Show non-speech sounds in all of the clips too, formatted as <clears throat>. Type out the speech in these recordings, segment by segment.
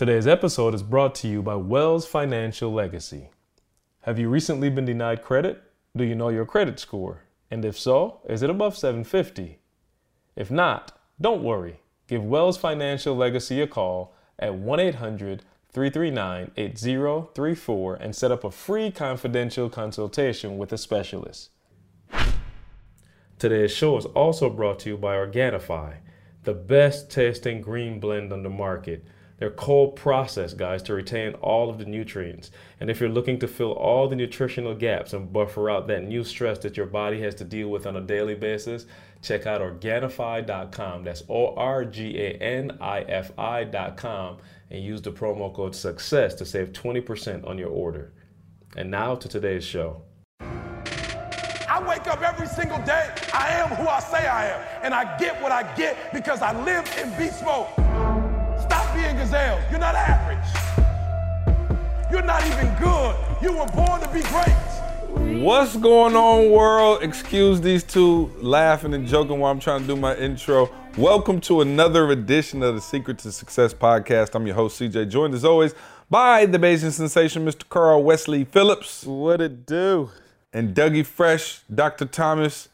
Today's episode is brought to you by Wells Financial Legacy. Have you recently been denied credit? Do you know your credit score? And if so, is it above 750? If not, don't worry. Give Wells Financial Legacy a call at 1 800 339 8034 and set up a free confidential consultation with a specialist. Today's show is also brought to you by Organifi, the best tasting green blend on the market. They're cold processed, guys, to retain all of the nutrients. And if you're looking to fill all the nutritional gaps and buffer out that new stress that your body has to deal with on a daily basis, check out Organifi.com. That's O R G A N I F I.com and use the promo code SUCCESS to save 20% on your order. And now to today's show. I wake up every single day. I am who I say I am. And I get what I get because I live in beast mode. Stop being gazelles. You're not average. You're not even good. You were born to be great. What's going on, world? Excuse these two laughing and joking while I'm trying to do my intro. Welcome to another edition of the Secret to Success podcast. I'm your host, CJ, joined as always by the Bayesian sensation, Mr. Carl Wesley Phillips. What it do? And Dougie Fresh, Dr. Thomas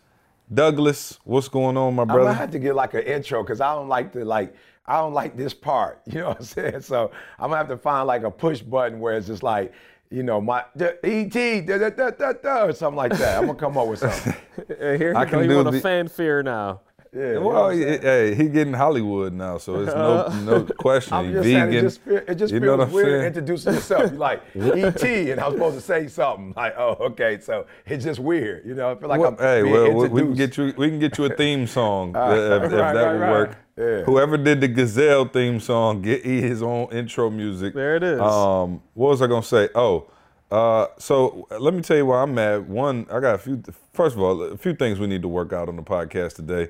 Douglas. What's going on, my I'm brother? gonna have to get like an intro because I don't like to like I don't like this part. <laughs> You know what I'm saying? So I'm gonna have to find like a push button where it's just like, you know, my ET da, da, da, da, da, or something like that. I'm gonna come up with something. <laughs> Here I I can can do want a the- fanfare now. Yeah. you know what well, hey, he getting Hollywood now, so it's no no question. I'm He just saying, vegan. it just, feel, it just you know feels what I'm weird saying? introducing yourself. You're like <laughs> ET, and I'm supposed to say something like, "Oh, okay." So it's just weird, you know. I feel like Well, I'm hey, being well, we- we can get you. We can get you a theme song <laughs> uh, if, if right, that right, would right. work. Yeah. Whoever did the Gazelle theme song, get he his own intro music. There it is. Um, what was I gonna say? Oh, uh, so let me tell you why I'm mad. One, I got a few. First of all, a few things we need to work out on the podcast today,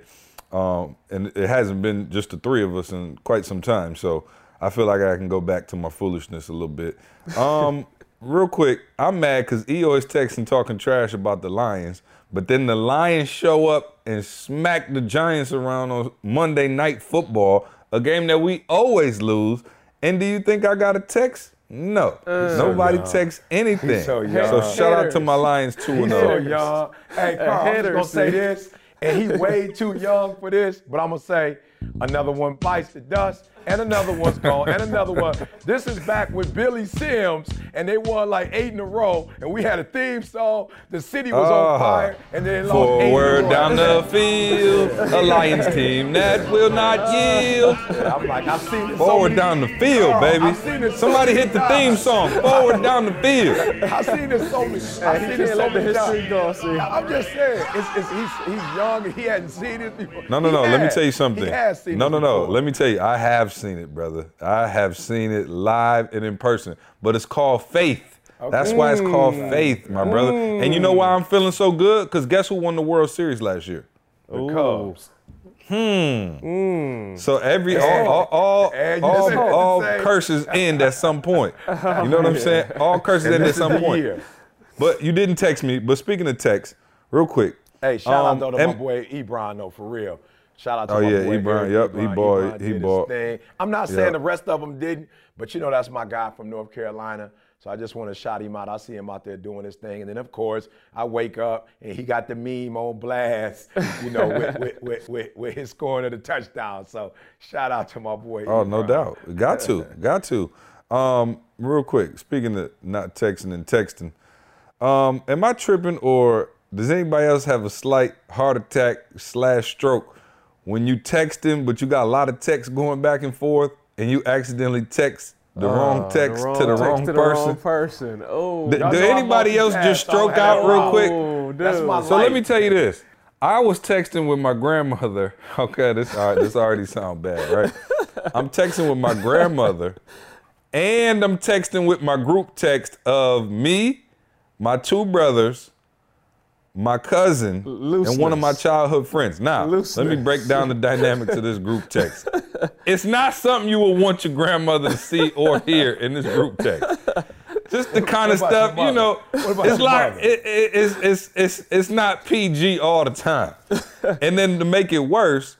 um, and it hasn't been just the three of us in quite some time. So I feel like I can go back to my foolishness a little bit. Um, <laughs> real quick, I'm mad because E is texting talking trash about the Lions, but then the Lions show up and smack the Giants around on Monday Night Football, a game that we always lose. And do you think I got a text? No, nobody texts anything. So. So shout out to my Lions two and He's so zero. young. Hey, Carl, I'm gonna say this, and he way too young for this, but I'm gonna say another one bites the dust, and another one's gone, and another one. This is back with Billy Sims, and they won like eight in a row, and we had a theme song. The city was Ah. on fire, and then they lost eight in a Forward down the field, a Lions team that will not yield. I'm like, I've seen this so Forward many- down the field, Carl, baby. I've seen this so Somebody many hit the theme song. Forward down the field. I've seen this so many. I've he seen this so let the many history times. go. I'm just saying, it's, it's, he's, he's young and he hadn't seen it before. No, no, He no. Let me tell you something. He has seen no, it no, no. before. Let me tell you. I have seen it, brother. I have seen it live and in person. But it's called faith. That's why it's called faith, my brother. And you know why I'm feeling so good? Because guess who won the World Series last year? The Cubs. Hmm. So every all all <laughs> all, all, all curses end at some point. You know what I'm saying? <laughs> All curses end at some point. year. But you didn't text me. But speaking of text, real quick. Hey, shout um, out though to and- my boy Ebron though, for real. Shout out to Oh, my yeah, boy Ebron, Eric yup, he Ebron. bought- Ebron he bought- thing. I'm not saying Yup. the rest of them didn't, but you know that's my guy from North Carolina. So I just want to shout him out. I see him out there doing his thing, and then of course I wake up and he got the meme on blast, you know, with, <laughs> with, with, with, with his scoring of the touchdown. So shout out to my boy. Oh, no doubt. Got to. <laughs> Got to. Um, real quick, speaking of not texting and texting, um, am I tripping or does anybody else have a slight heart attack slash stroke when you text him, but you got a lot of text going back and forth and you accidentally text the ah, wrong text to the wrong to the person? wrong person. Oh, do anybody else just multitask. I don't stroke out real quick? oh. That's my So let me tell you this. I was texting with my grandmother. <laughs> Okay, this all right, this already sound bad, right? I'm texting with my grandmother, and I'm texting with my group text of me, my two brothers, my cousin, and one of my childhood friends. Now, let me break down the dynamics of this group text. <laughs> It's not something you would want your grandmother to see or hear in this group text. Just the kind of stuff, you know. mother? What about It's like it, it, it's, it's it's it's not PG all the time. <laughs> and then to make it worse,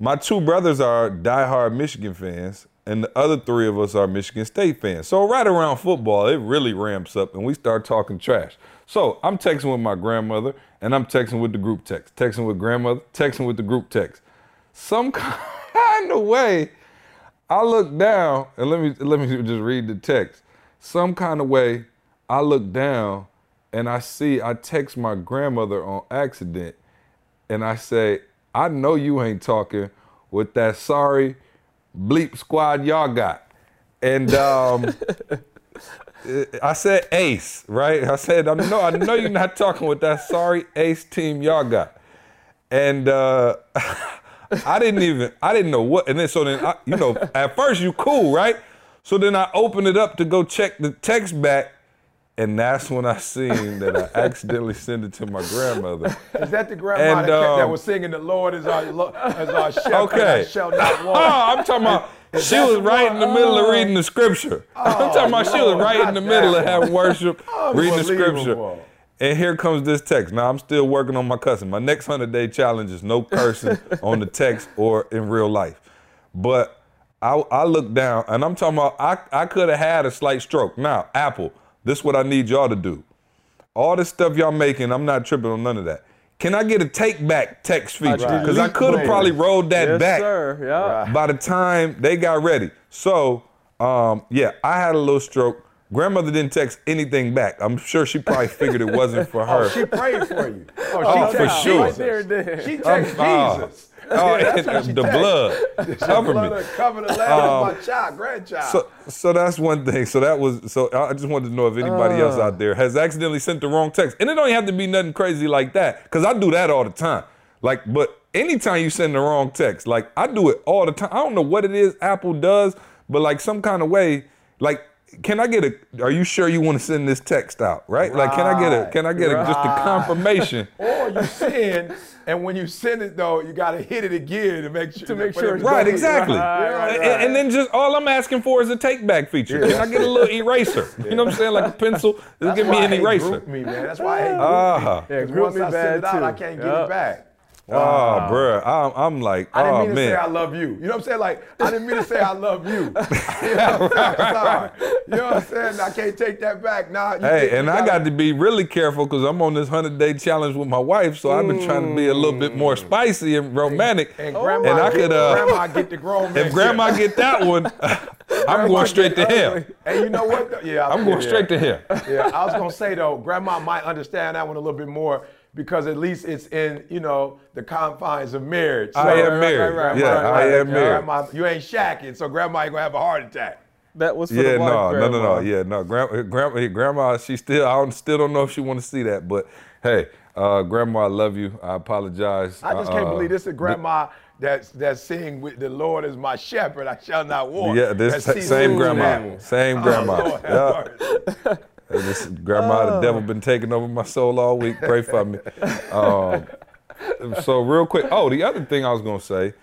my two brothers are diehard Michigan fans, and the other three of us are Michigan State fans. So right around football, it really ramps up, and we start talking trash. So I'm texting with my grandmother, and I'm texting with the group text, texting with grandmother, texting with the group text. Some <laughs> kind of way, I look down, and let me let me just read the text. Some kind of way, I look down, and I see I text my grandmother on accident, and I say, I know you ain't talking with that sorry bleep squad y'all got. And um, <laughs> I said ace, right? I said, I know, I know you're not talking with that sorry ace team y'all got. And uh, <laughs> I didn't even, I didn't know what. And then, so then, I, you know, at first you cool, right? So then I opened it up to go check the text back. And that's when I seen that I accidentally sent it to my grandmother. Is that the grandma And, that, kept- that um, was singing "The Lord is our lo- is our shepherd, Okay. I shall not want"? <laughs> Oh, I'm talking about Is she was right one? in the middle of Oh. reading the scripture. I'm talking about she was right in the middle of having worship, <laughs> reading the scripture. And here comes this text. Now I'm still working on my cussing. My next hundred day challenge is no cursing <laughs> on the text or in real life. But I, I look down and I'm talking about I, I could have had a slight stroke. Now, Apple, this is what I need y'all to do. All this stuff y'all making, I'm not tripping on none of that. Can I get a take back text feature? Because I could have probably rolled that Yes, back sir. Yeah. by the time they got ready. So, um, yeah, I had a little stroke. Grandmother didn't text anything back. I'm sure she probably <laughs> figured it wasn't for her. Oh, she prayed for you. Oh, Oh, for sure. Right there, there. She texted Oh, Jesus. Oh, <laughs> That's what she the texted. blood <laughs> covered Blood me. of- Cover the lamb of my child, grandchild. So, so that's one thing. So that was. So I just wanted to know if anybody else Uh. out there has accidentally sent the wrong text, and it don't have to be nothing crazy like that, because I do that all the time. Like, but anytime you send the wrong text, like I do it all the time. I don't know what it is Apple does, but like some kind of way, like. Can I get a? Are you sure you want to send this text out? Right? Like, can I get a? Can I get a, just a confirmation? <laughs> or you send, and when you send it though, you gotta hit it again to make sure To make sure it's Right, exactly. Right, And- right. And, then just all I'm asking for is a take back feature. Can I get a little <laughs> eraser? You know what I'm saying? Like a pencil. Just That's give me why an I hate eraser. GroupMe, man. That's why I hate group Ah. me. Yeah, 'Cause group once me I bad send it out, too. I can't get Yup. it back. Oh, bruh. I'm, I'm like, I didn't oh mean to say I love you. You know what I'm saying? Like, I didn't mean to say I love you. <laughs> <laughs> you know what I'm saying? Sorry. You know what I'm saying? I can't take that back. Nah, you Hey, and I got gotta- be really careful because I'm on this 100 day challenge with my wife, so I've been trying to be a little bit more spicy and romantic. And grandma, and I get, could, uh, grandma get the grown <laughs> man. if grandma shit. get that one, I'm going straight to him. And you know what? though? Yeah, I'm going yeah. straight to him. Yeah, I was gonna say though, grandma might understand that one a little bit more because at least it's in, you know, the confines of marriage. I am married. Grandma- Yeah, I am yeah, married. Grandma, you ain't shacking, so grandma ain't gonna have a heart attack. That was for Yeah, the wife, no, no, no, no. grandma. Yeah, no. Grandma, grandma, grandma. She still, I don't, still don't know if she want to see that, but hey, uh, grandma, I love you. I apologize. I just can't Uh, believe this is grandma that's that's singing with the Lord is my shepherd, I shall not want. Yeah, this That's sa- season same grandma, same Oh, grandma. Lord Yeah. <laughs> mercy. This grandma, the devil been taking over my soul all week. Pray for me. Um, so real quick. Oh, the other thing I was gonna say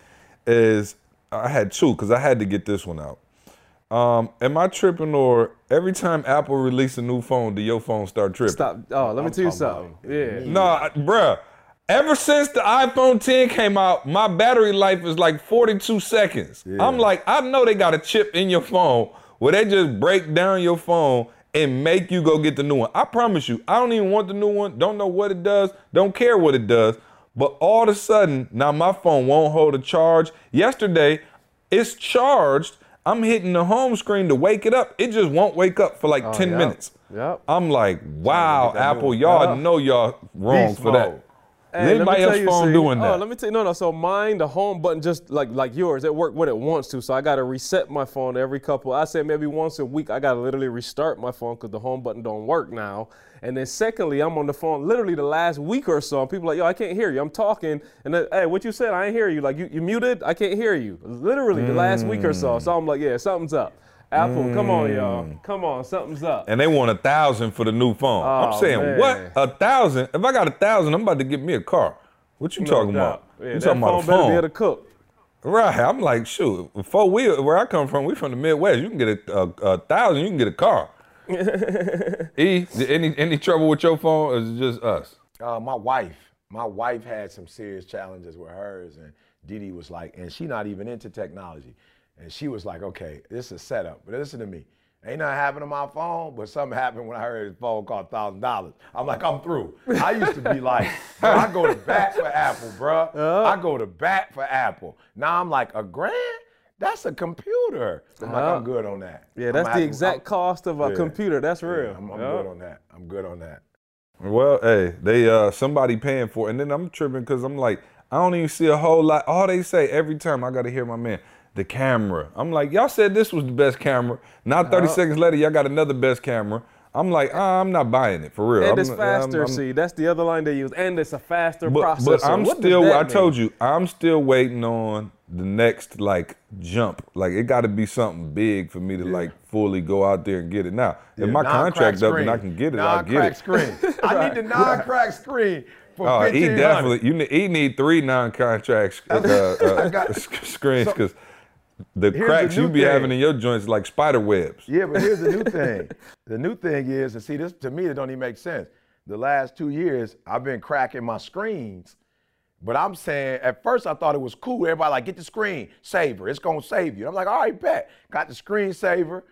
is I had two because I had to get this one out. Um, am I tripping or every time Apple release a new phone, do your phone start tripping? Stop. Oh, let me tell you something. talking Yeah. No, I- bruh. Ever since the iPhone 10 came out, my battery life is like 42 seconds. I'm like, I know they got a chip in your phone where they just break down your phone and make you go get the new one. I promise you, I don't even want the new one. Don't know what it does. Don't care what it does. But all of a sudden, now my phone won't hold a charge. Yesterday, it's charged. I'm hitting the home screen to wake it up. It just won't wake up for like 10 yep. minutes. Yep. I'm like, wow, Apple, y'all Yeah. know y'all wrong Beast for that. mode. Is Hey, anybody else phone see, doing Oh, that? let me tell you, no, no. So mine, the home button, just like like yours, it work when it wants to. So I got to reset my phone every couple. I say maybe once a week. I got to literally restart my phone because the home button don't work now. And then secondly, I'm on the phone literally the last week or so. And people like, yo, I can't hear you. I'm talking, and then, hey, what you said? I ain't hear you. Like you, you muted? I can't hear you. Literally the last week or so. Mm. So I'm like, yeah, something's up. Apple, come on, y'all. Come on, something's up. and they want a thousand for the new phone. I'm Oh, saying, man. what? A thousand? If I got a thousand, I'm about to get me a car. What you No talking doubt. about? Yeah, you that talking about phone a better be able to cook. Right. I'm like, shoot, four wheel, where I come from, we from the Midwest. You can get a, a, a thousand, you can get a car. <laughs> e, any any trouble with your phone or is it just us? Uh, my wife, my wife had some serious challenges with hers, and Dede was like, and she not even into technology. And she was like, okay, this is a setup. But listen to me. Ain't nothing happened on my phone, but something happened when I heard his phone call thousand dollars. I'm like, I'm through. I used to be <laughs> like, I go to bat for Apple, bro. I go to bat for Apple. Now I'm like, a grand? That's a computer. I'm like, I'm good on that. Yeah, I'm that's the exact I'm- cost of a Yeah. computer. That's yeah, real. I'm, I'm Yeah. good on that. I'm good on that. Well, hey, they uh somebody paying for it. And then I'm tripping because I'm like, I don't even see a whole lot. All they say every time I gotta hear my man, the camera. I'm like, y'all said this was the best camera. Now 30 seconds later, y'all got another best camera. I'm like, ah, I'm not buying it for real. And I'm- it's faster, I'm- I'm- see. That's the other line they use. And it's a faster but, processor. but I'm What still. I mean? told you, I'm still waiting on the next like jump. Like it got to be something big for me to like fully go out there and get it. Now, if my Non-crack contract up and I can get it, I'll get it. screen. <laughs> I need the non-crack screen Oh, he definitely. You need, he need three non-contract <laughs> uh, uh, <laughs> screens because the the cracks you new be thing. having in your joints like spider webs. Yeah, but here's the new <laughs> thing. The new thing is, and see, this to me, it don't even make sense. The last two years, I've been cracking my screens, but I'm saying at first I thought it was cool. Everybody like, get the screen saver. It's gonna save you. I'm like, all right, bet. Got the screen saver.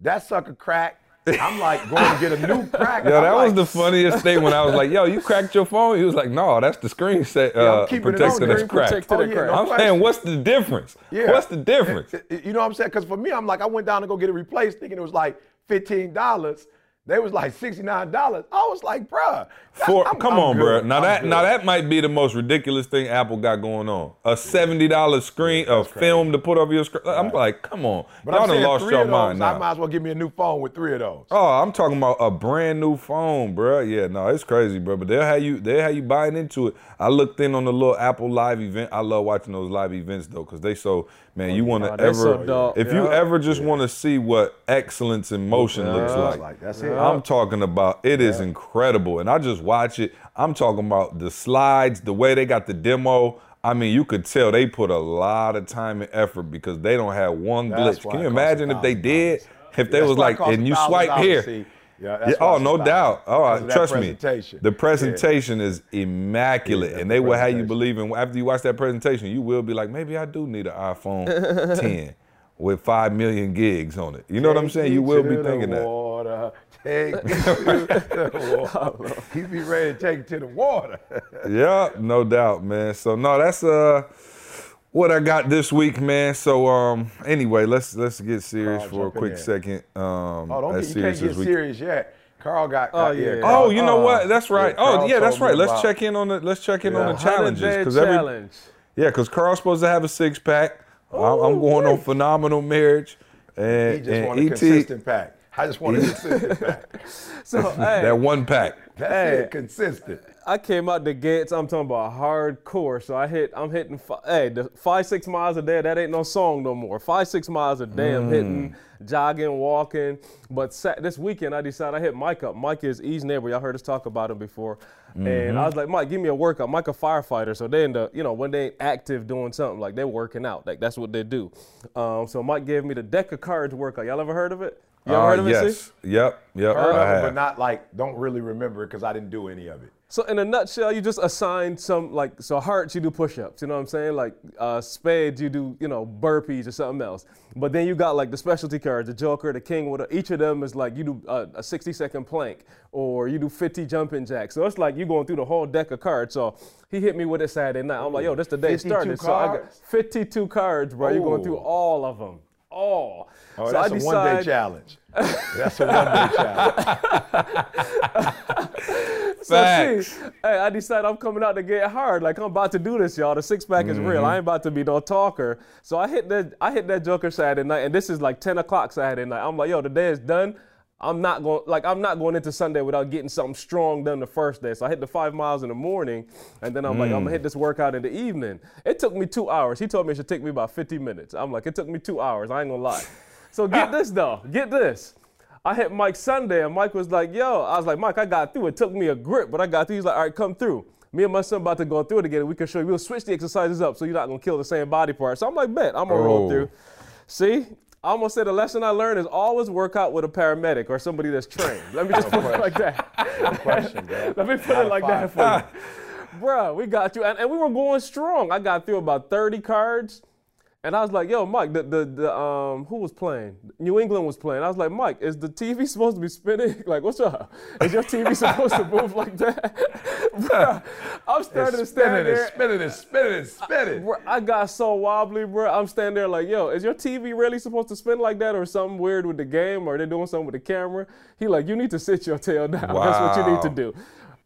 That sucker cracked. I'm like going to get a new <laughs> crack. Yeah, I'm that was the funniest thing when I was like, "Yo, you cracked your phone?" He was like, "No, that's the screen set, uh, keeping it on protector that's cracked." Protected Oh, yeah, cracked. no I'm question. saying, what's the difference? Yeah. What's the difference? <laughs> You know what I'm saying? Because for me, I'm like, I went down to go get it replaced, thinking it was like fifteen dollars. They was like sixty nine dollars. I was like, bruh. For, <laughs> I'm- come I'm on, bro. Now I'm that good. now that might be the most ridiculous thing Apple got going on. A seventy dollar screen, a film to put over your screen. I'm like, come on, But y'all I'm done lost your of those, mind I might as well give me a new phone with three of those. Oh, I'm talking about a brand new phone, bro. Yeah, no, it's crazy, bro. But they'll have you, they'll have you buying into it. I looked in on the little Apple Live event. I love watching those live events though, because they so man. Oh, you want to Oh, ever, so dope, if you ever just want to see what excellence in motion looks like, Like, that's it. I'm talking about it is incredible, and I just watch it. I'm talking about the slides, the way they got the demo. I mean, you could tell they put a lot of time and effort because they don't have one That's glitch. Can you imagine if they $1,000. did? If they That's was like, and you swipe here. see? Yeah, Yeah, oh, no doubt. Oh, trust me. presentation. The Yeah. presentation is immaculate, Yeah, and the they will have you believing. After you watch that presentation, you will be like, maybe I do need an iPhone <laughs> 10 with five million gigs on it. You know what I'm saying? You will be thinking that. Water. Take me to the water. You be ready to take it to the water. <laughs> Yeah, no doubt, man. So no, that's uh what I got this week, man. So um anyway, let's let's get serious Carl, for a quick second. Um Oh, don't as get, you can't get as we serious yet. Carl got. Oh, yeah. yeah. Carl- Oh, you know Uh, what? That's right. yeah, oh, yeah, that's right. Let's about- check in on the let's check in on the challenges because every challenge. yeah, because Carl's supposed to have a six pack. I'm, I'm going on phenomenal marriage, and, He just and want a ET consistent pack. I just want a consistent pack. <laughs> So, <laughs> hey, that one pack. That's Hey. it, consistent. I came out the gates. I'm talking about hardcore. So I hit. I'm hitting. fi- Hey, the five six miles a day. That ain't no song no more. Five six miles a day. I'm hitting, jogging, walking. But sat, this weekend I decided I hit Mike up. Mike is E's neighbor. Y'all heard us talk about him before. And I was like, Mike, give me a workout. Mike a firefighter. So they end up, you know, when they ain't active doing something like they're working out. Like that's what they do. Um, so Mike gave me the deck of cards workout. Y'all ever heard of it? You ever Uh, heard of it? yes. sis? Yep. Yep. Heard I of it, but not like, don't really remember it because I didn't do any of it. So in a nutshell, you just assign some like so hearts you do push-ups, you know what I'm saying? Like uh, spades you do you know burpees or something else. But then you got like the specialty cards, the Joker, the King. With each of them is like you do a, a 60 second plank or you do 50 jumping jacks. So it's like you're going through the whole deck of cards. So he hit me with it Saturday night. I'm like, yo, this the day 52 started. So I got cards? 52 cards, bro. You're going through all of them, all. Oh, so I <laughs> that's a one day challenge. That's a one day challenge. So Facts. see, hey, I decided I'm coming out to get hard. Like I'm about to do this, y'all. The six pack is real. Mm-hmm. I ain't about to be no talker. So I hit that I hit that Joker Saturday night, and this is like 10 o'clock Saturday night. I'm like, yo, the day is done. I'm not going like I'm not going into Sunday without getting something strong done the first day. So I hit the five miles in the morning, and then I'm like, I'm gonna hit mm. this workout in the evening. It took me two hours. He told me it should take me about 50 minutes. I'm like, it took me two hours. I ain't gonna lie. So <laughs> get this though. Get this. I hit Mike Sunday, and Mike was like, yo, I was like, Mike, I got through. It took me a grip, but I got through. He's like, all right, come through. Me and my son about to go through it again. We can show you. We'll switch the exercises up so you're not gonna kill the same body part. So I'm like, bet, I'm gonna roll Oh. through. See, I almost said the lesson I learned is always work out with a paramedic or somebody that's trained. Let me just put it like that. Question, bro. <laughs> Let me put it like that for you. Bruh, we got you. And, and we were going strong. I got through about 30 cards. And I was like, yo, Mike, the, the, the um who was playing? New England was playing. I was like, Mike, is the TV <laughs> supposed to be spinning? <laughs> Like, what's up? Is your TV <laughs> supposed to move like that? Bruh, I'm starting to stand spinning and there. spinning and spinning and spinning. Bro, I got so wobbly, bro. I'm standing there like, yo, is your TV really supposed to spin like that or something weird with the game or they're doing something with the camera? He like, you need to sit your tail down. That's what you need to do.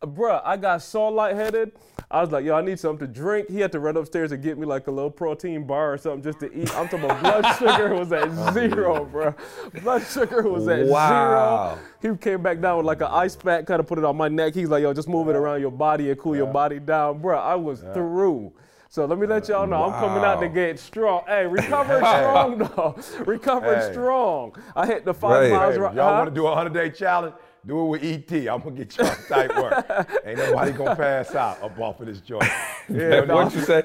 Bro, I got so lightheaded. I was like, yo, I need something to drink. He had to run upstairs and get me like a little protein bar or something just to eat. I'm talking about blood <laughs> sugar was at oh, zero, bro. Blood sugar was at Wow. zero. He came back down with like an ice pack, kind of put it on my neck. He's like, yo, just move it around your body and cool your body down. Bro, I was through. So let me let y'all know I'm coming out the Wow. gate strong. Hey, recovered <laughs> strong though. Recovered Hey. strong. I hit the five Right. miles. Hey, y'all huh? want to do a 100 day challenge, do it with ET. I'm going to get y'all tight work. <laughs> Ain't nobody going to pass out up off of this joint. <laughs> Yeah, what you say?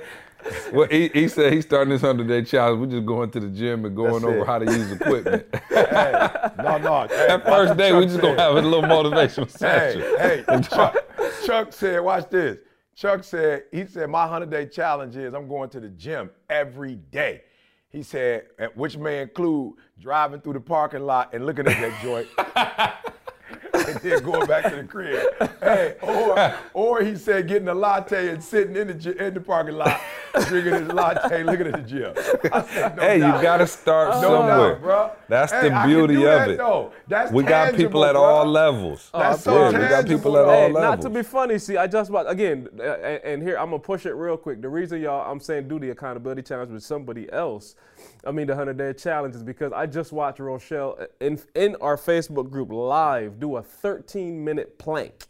Well, he, he said he's starting this 100 day challenge. We're just going to the gym and going That's over it. how to use equipment. <laughs> No, no. Hey, that first day, we just going to have a little motivational session. Hey, hey, Chuck, Chuck said, watch this. Chuck said, he said, my 100 day challenge is I'm going to the gym every day. He said, which may include driving through the parking lot and looking at that joint. And then going back to the crib. Hey, or, or he said getting a latte and sitting in the, in the parking lot, drinking his latte, looking at the gym. I said, no Hey, you got to start No somewhere. doubt, bro. That's Hey, the I can beauty do of that, it. though. That's we got people at bro. all levels. That's so yeah, we got people at though. all Hey, not to be funny, see, I just about again, uh, and, and here I'm gonna push it real quick. The reason y'all, I'm saying do the accountability challenge with somebody else. I mean, the hundred day challenge is because I just watched Rochelle in in our Facebook group live do a 13 minute plank.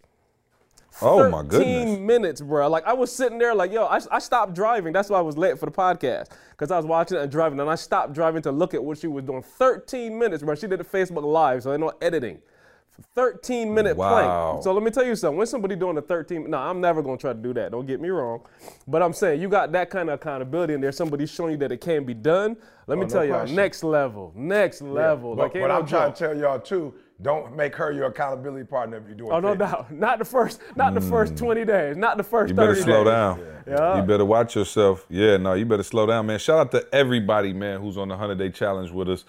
oh my goodness. 13 minutes, bro. Like I was sitting there, like, yo, I, I stopped driving. That's why I was late for the podcast because I was watching it and driving, and I stopped driving to look at what she was doing. 13 minutes, bro. She did a Facebook live, so I know editing. 13 minute Wow. plank. So let me tell you something. When somebody doing a 13, no, I'm never gonna try to do that. Don't get me wrong. But I'm saying you got that kind of accountability, and there's somebody showing you that it can be done. Let me Oh, no tell y'all, next level, next level. But, like, but no I'm trying to tell y'all too, don't make her your accountability partner if you're doing Oh no doubt. <laughs> Not the first, not the first mm. 20 days, not the first You 30 better slow days. down. Yeah. You better watch yourself. Yeah, no, you better slow down, man. Shout out to everybody, man, who's on the 100 day challenge with us.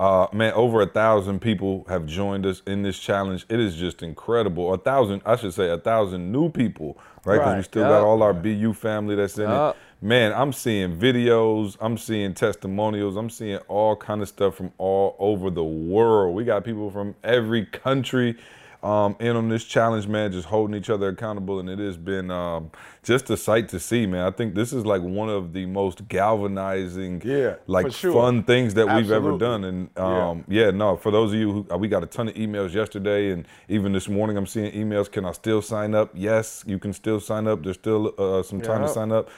Uh, man, over a thousand people have joined us in this challenge. It is just incredible. A thousand, I should say, a thousand new people, right? Because we Right, still yeah. got all our BU family that's in Yeah. it. Man, I'm seeing videos, I'm seeing testimonials, I'm seeing all kind of stuff from all over the world. We got people from every country um, in on this challenge, man, just holding each other accountable, and it has been um, just a sight to see, man. I think this is like one of the most galvanizing, Yeah, like sure. fun things that we've ever done. And um, yeah. no, for those of you who we got a ton of emails yesterday, and even this morning, I'm seeing emails. Can I still sign up? Yes, you can still sign up. There's still uh, some time to sign up.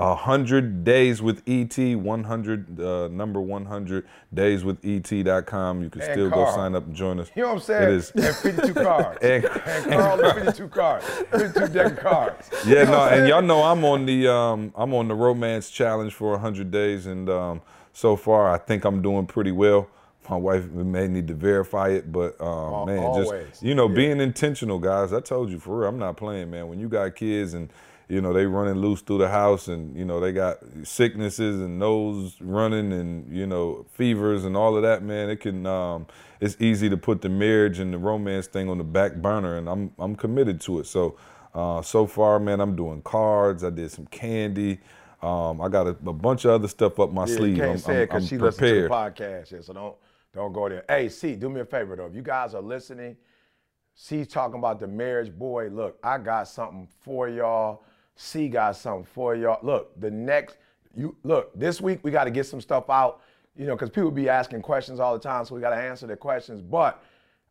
A hundred days with ET, 100 uh, number 100 days with ET.com. You can And still go sign up and join us. You know what I'm saying? It is. And 52 cards. <laughs> And- and Carl, the 52 cards. 52 deck cards. Yeah, You know no, and y'all know I'm on the um, I'm on the romance challenge for 100 days, and um, so far I think I'm doing pretty well. My wife may need to verify it, but um, man, always. just you know, Yeah. being intentional, guys. I told you for real, I'm not playing, man. When you got kids and you know they running loose through the house, and you know they got sicknesses and nose running, and you know fevers and all of that, man. It can um, it's easy to put the marriage and the romance thing on the back burner, and I'm I'm committed to it. So. Uh, so far, man, I'm doing cards. I did some candy. Um, I got a, a bunch of other stuff up my Yeah, sleeve. you can't I'm, say it because she listens to the podcast. Yeah, so don't don't go there. Hey, C, do me a favor though. If you guys are listening, C's talking about the marriage. Boy, look, I got something for y'all. C got something for y'all. Look, the next you look this week we got to get some stuff out. You know, because people be asking questions all the time, so we got to answer their questions. But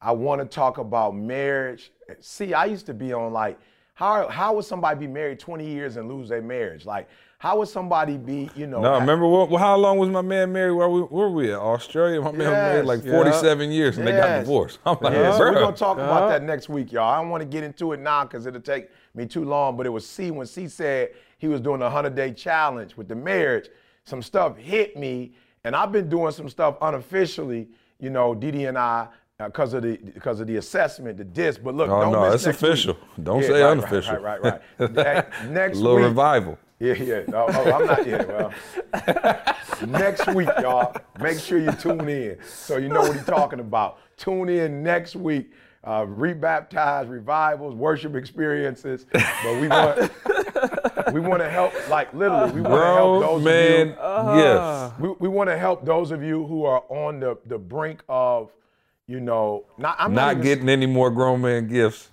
I want to talk about marriage. See, I used to be on like, how how would somebody be married 20 years and lose their marriage? Like, how would somebody be, you know? No, ha- remember what, how long was my man married? Where, we, were we at? Australia? My man was married like Yes. 47 years and they got divorced. I'm like, Yeah, so we're gonna talk about uh-huh. that next week, y'all. I don't want to get into it now because it'll take me too long. But it was C when C said he was doing a hundred day challenge with the marriage. Some stuff hit me, and I've been doing some stuff unofficially. You know, Dede and I. Uh, because of the because of the assessment, the disc, but look, Oh, don't no, miss it's official. week. Don't Yeah, say right, unofficial. Right, right, right. <laughs> right. next little week, revival. Yeah, yeah. No, oh, I'm not yet. Well, <laughs> next week, y'all. Make sure you tune in so you know what he's talking about. Tune in next week. Uh, rebaptized revivals, worship experiences. But we want <laughs> we want to help, like literally, we want to help those man, of you. yes. We, we want to help those of you who are on the, the brink of, you know, not I'm not, Not even- getting any more grown man gifts.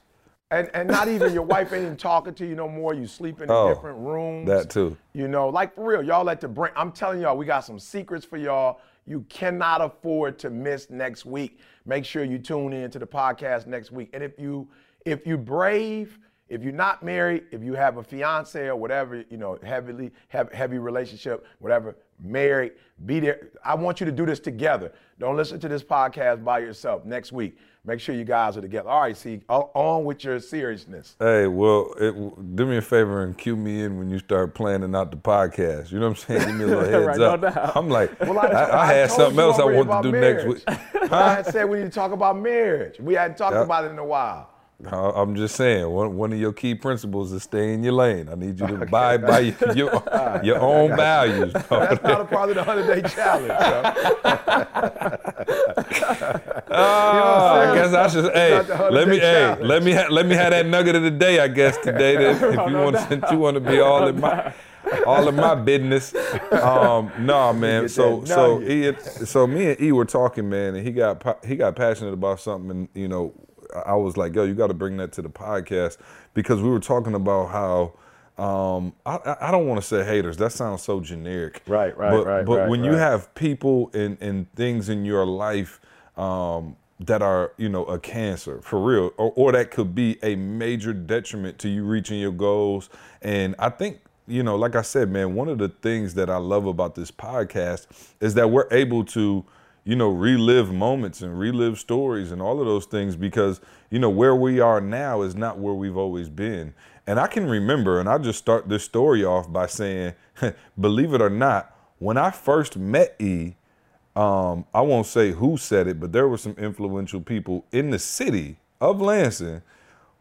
and and not even your wife ain't even talking to you no more. You sleep in Oh, different rooms. that too. You know, like for real, y'all at the brink. I'm telling y'all, we got some secrets for y'all. You cannot afford to miss next week. Make sure you tune in to the podcast next week. And if you if you brave, if you're not married, if you have a fiance or whatever, you know, heavily have heavy relationship, whatever, married, be there. I want you to do this together. Don't listen to this podcast by yourself next week. Make sure you guys are together. All right, see, on- with your seriousness. Hey, well, it, do me a favor and cue me in when you start planning out the podcast. You know what I'm saying? Give me a little <laughs> heads Right, no up. doubt. I'm like, Well, I, I had something else I wanted to do marriage. next week. <laughs> I had said we need to talk about marriage. We hadn't talked Yep. about it in a while. I'm just saying, one, one of your key principles is stay in your lane. I need you to <laughs> abide by your, <laughs> your, your own values. That's not a part of the 100 day <laughs> challenge. Oh, I guess I should. Hey, not the holiday let me. Hey, let me. Ha, let me have that nugget of the day. I guess today. That if you want, since you want to be all in my, all in my business. Um, no, man. So, so, he, so me and E were talking, man, and he got he got passionate about something, and you know, I- was like, yo, you got to bring that to the podcast because we were talking about how. Um, I, I- don't want to say haters. That sounds so generic. Right, right, but, right, But right, when you have people and, and things in your life um, that are, you know, a cancer for real, or, or that could be a major detriment to you reaching your goals. And I think, you know, like I said, man, one of the things that I love about this podcast is that we're able to, you know, relive moments and relive stories and all of those things because, you know, where we are now is not where we've always been. And I can remember, and I'll just start this story off by saying, <laughs> believe it or not, when I first met E, um, I won't say who said it, but there were some influential people in the city of Lansing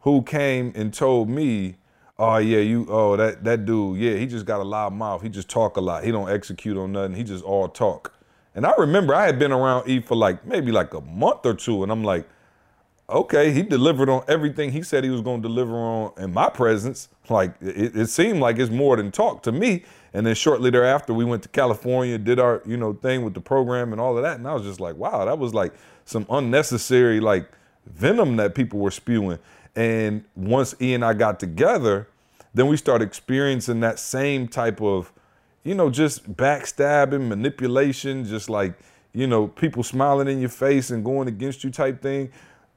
who came and told me, "Oh yeah, you oh that that dude, yeah, he just got a loud mouth. He just talk a lot. He don't execute on nothing. He just all talk." And I remember I had been around E for like maybe like a month or two, and I'm like, okay, he delivered on everything he said he was going to deliver on in my presence. Like it, it seemed like it's more than talk to me. And then shortly thereafter, we went to California, did our you know thing with the program and all of that. And I was just like, wow, that was like some unnecessary like venom that people were spewing. And once E and I got together, then we started experiencing that same type of you know, just backstabbing, manipulation, just like, you know, people smiling in your face and going against you type thing.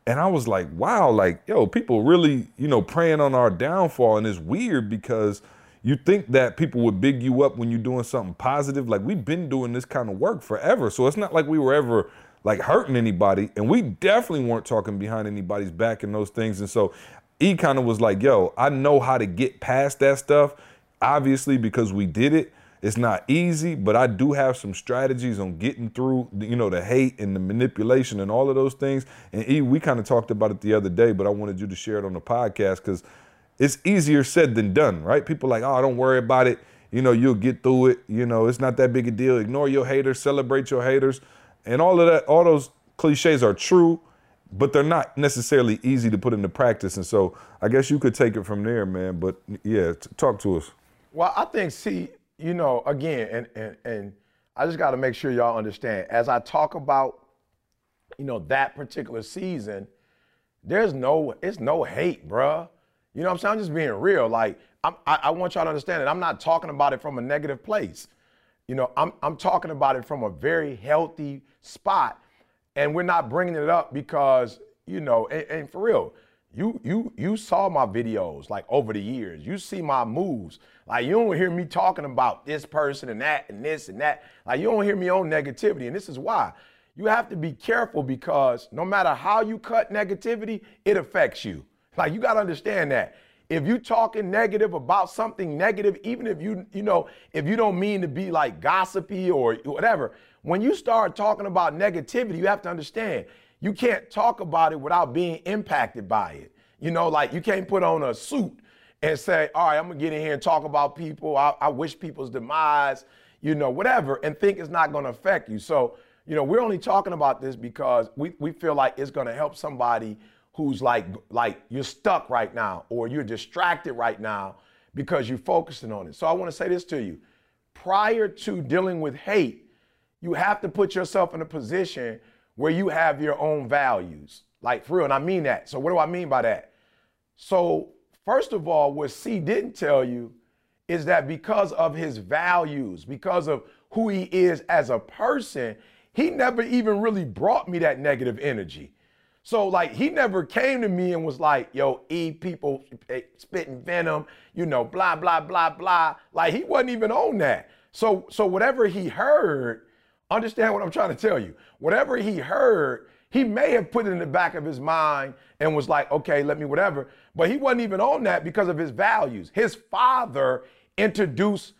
And I was like, wow, like, yo, people really, you know, preying on our downfall. And it's weird because you think that people would big you up when you're doing something positive. Like, we've been doing this kind of work forever. So it's not like we were ever like hurting anybody. And we definitely weren't talking behind anybody's back and those things. And so E kind of was like, yo, I know how to get past that stuff. Obviously, because we did it. It's not easy, but I do have some strategies on getting through, you know, the hate and the manipulation and all of those things. And E, we kind of talked about it the other day, but I wanted you to share it on the podcast because it's easier said than done, right? People like, oh, don't worry about it. You know, you'll get through it. You know, it's not that big a deal. Ignore your haters, celebrate your haters. And all of that, all those cliches are true, but they're not necessarily easy to put into practice. And so I guess you could take it from there, man. But yeah, t- talk to us. Well, I think, see, you know, again, and and and I just got to make sure y'all understand. As I talk about, you know, that particular season, there's no, it's no hate, bruh. You know what I'm saying? I'm just being real. Like, I, I want y'all to understand that I'm not talking about it from a negative place. You know, I'm I'm talking about it from a very healthy spot, and we're not bringing it up because you know, and, and for real, you you you saw my videos like over the years. You see my moves. Like you don't hear me talking about this person and that and this and that. Like you don't hear me on negativity, and this is why. You have to be careful because no matter how you cut negativity, it affects you. Like you got to understand that. If you talking negative about something negative, even if you you know if you don't mean to be like gossipy or whatever, when you start talking about negativity, you have to understand you can't talk about it without being impacted by it. You know, like you can't put on a suit and say, all right, I'm gonna get in here and talk about people. I, I wish people's demise, you know, whatever, and think it's not gonna affect you. So, you know, we're only talking about this because we, we feel like it's gonna help somebody who's like like you're stuck right now or you're distracted right now because you're focusing on it. So I want to say this to you. Prior to dealing with hate, you have to put yourself in a position where you have your own values. Like for real, and I mean that. So what do I mean by that? So first of all, what C didn't tell you is that because of his values, because of who he is as a person, he never even really brought me that negative energy. So like he never came to me and was like, yo, E people eh, spitting venom, you know, blah, blah, blah, blah. Like he wasn't even on that. So so whatever he heard, understand what I'm trying to tell you. Whatever he heard, he may have put it in the back of his mind and was like, okay, let me whatever. But he wasn't even on that because of his values. His father introduced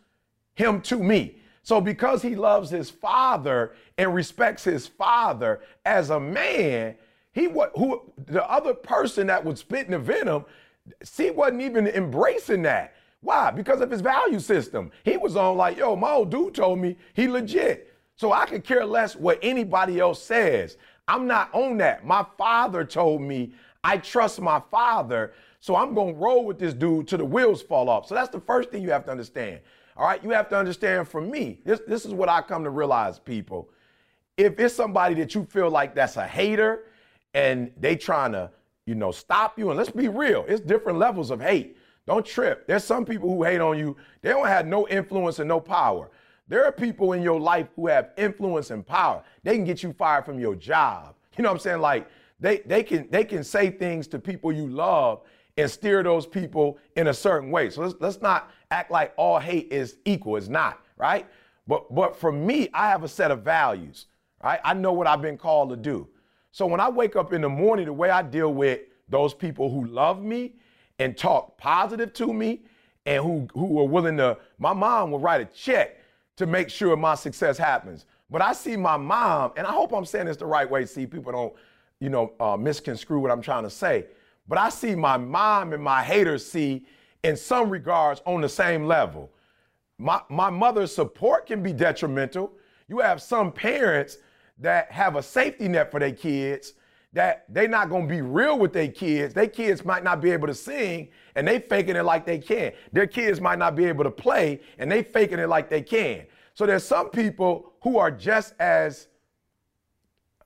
him to me. So because he loves his father and respects his father as a man, he what who the other person that was spitting the venom, see, wasn't even embracing that. Why? Because of his value system. He was on like, yo, my old dude told me he legit. So I could care less what anybody else says. I'm not on that. My father told me I trust my father. So I'm going to roll with this dude till the wheels fall off. So that's the first thing you have to understand. All right. You have to understand from me, this, this is what I come to realize, people. If it's somebody that you feel like that's a hater, and they trying to, you know, stop you. And let's be real, it's different levels of hate. Don't trip. There's some people who hate on you. They don't have no influence and no power. There are people in your life who have influence and power. They can get you fired from your job. <laughs> You know what I'm saying? Like they they can they can say things to people you love and steer those people in a certain way. So let's let's not act like all hate is equal. It's not, right? But but for me, I have a set of values, right? I know what I've been called to do. So when I wake up in the morning, the way I deal with those people who love me and talk positive to me and who, who are willing to, my mom will write a check to make sure my success happens. But I see my mom, and I hope I'm saying this the right way, see people don't, you know, uh, misconstrue what I'm trying to say. But I see my mom and my haters see in some regards on the same level. My, my mother's support can be detrimental. You have some parents that have a safety net for their kids that they not gonna be real with their kids. Their kids might not be able to sing and they faking it like they can. Their kids might not be able to play and they faking it like they can. So there's some people who are just as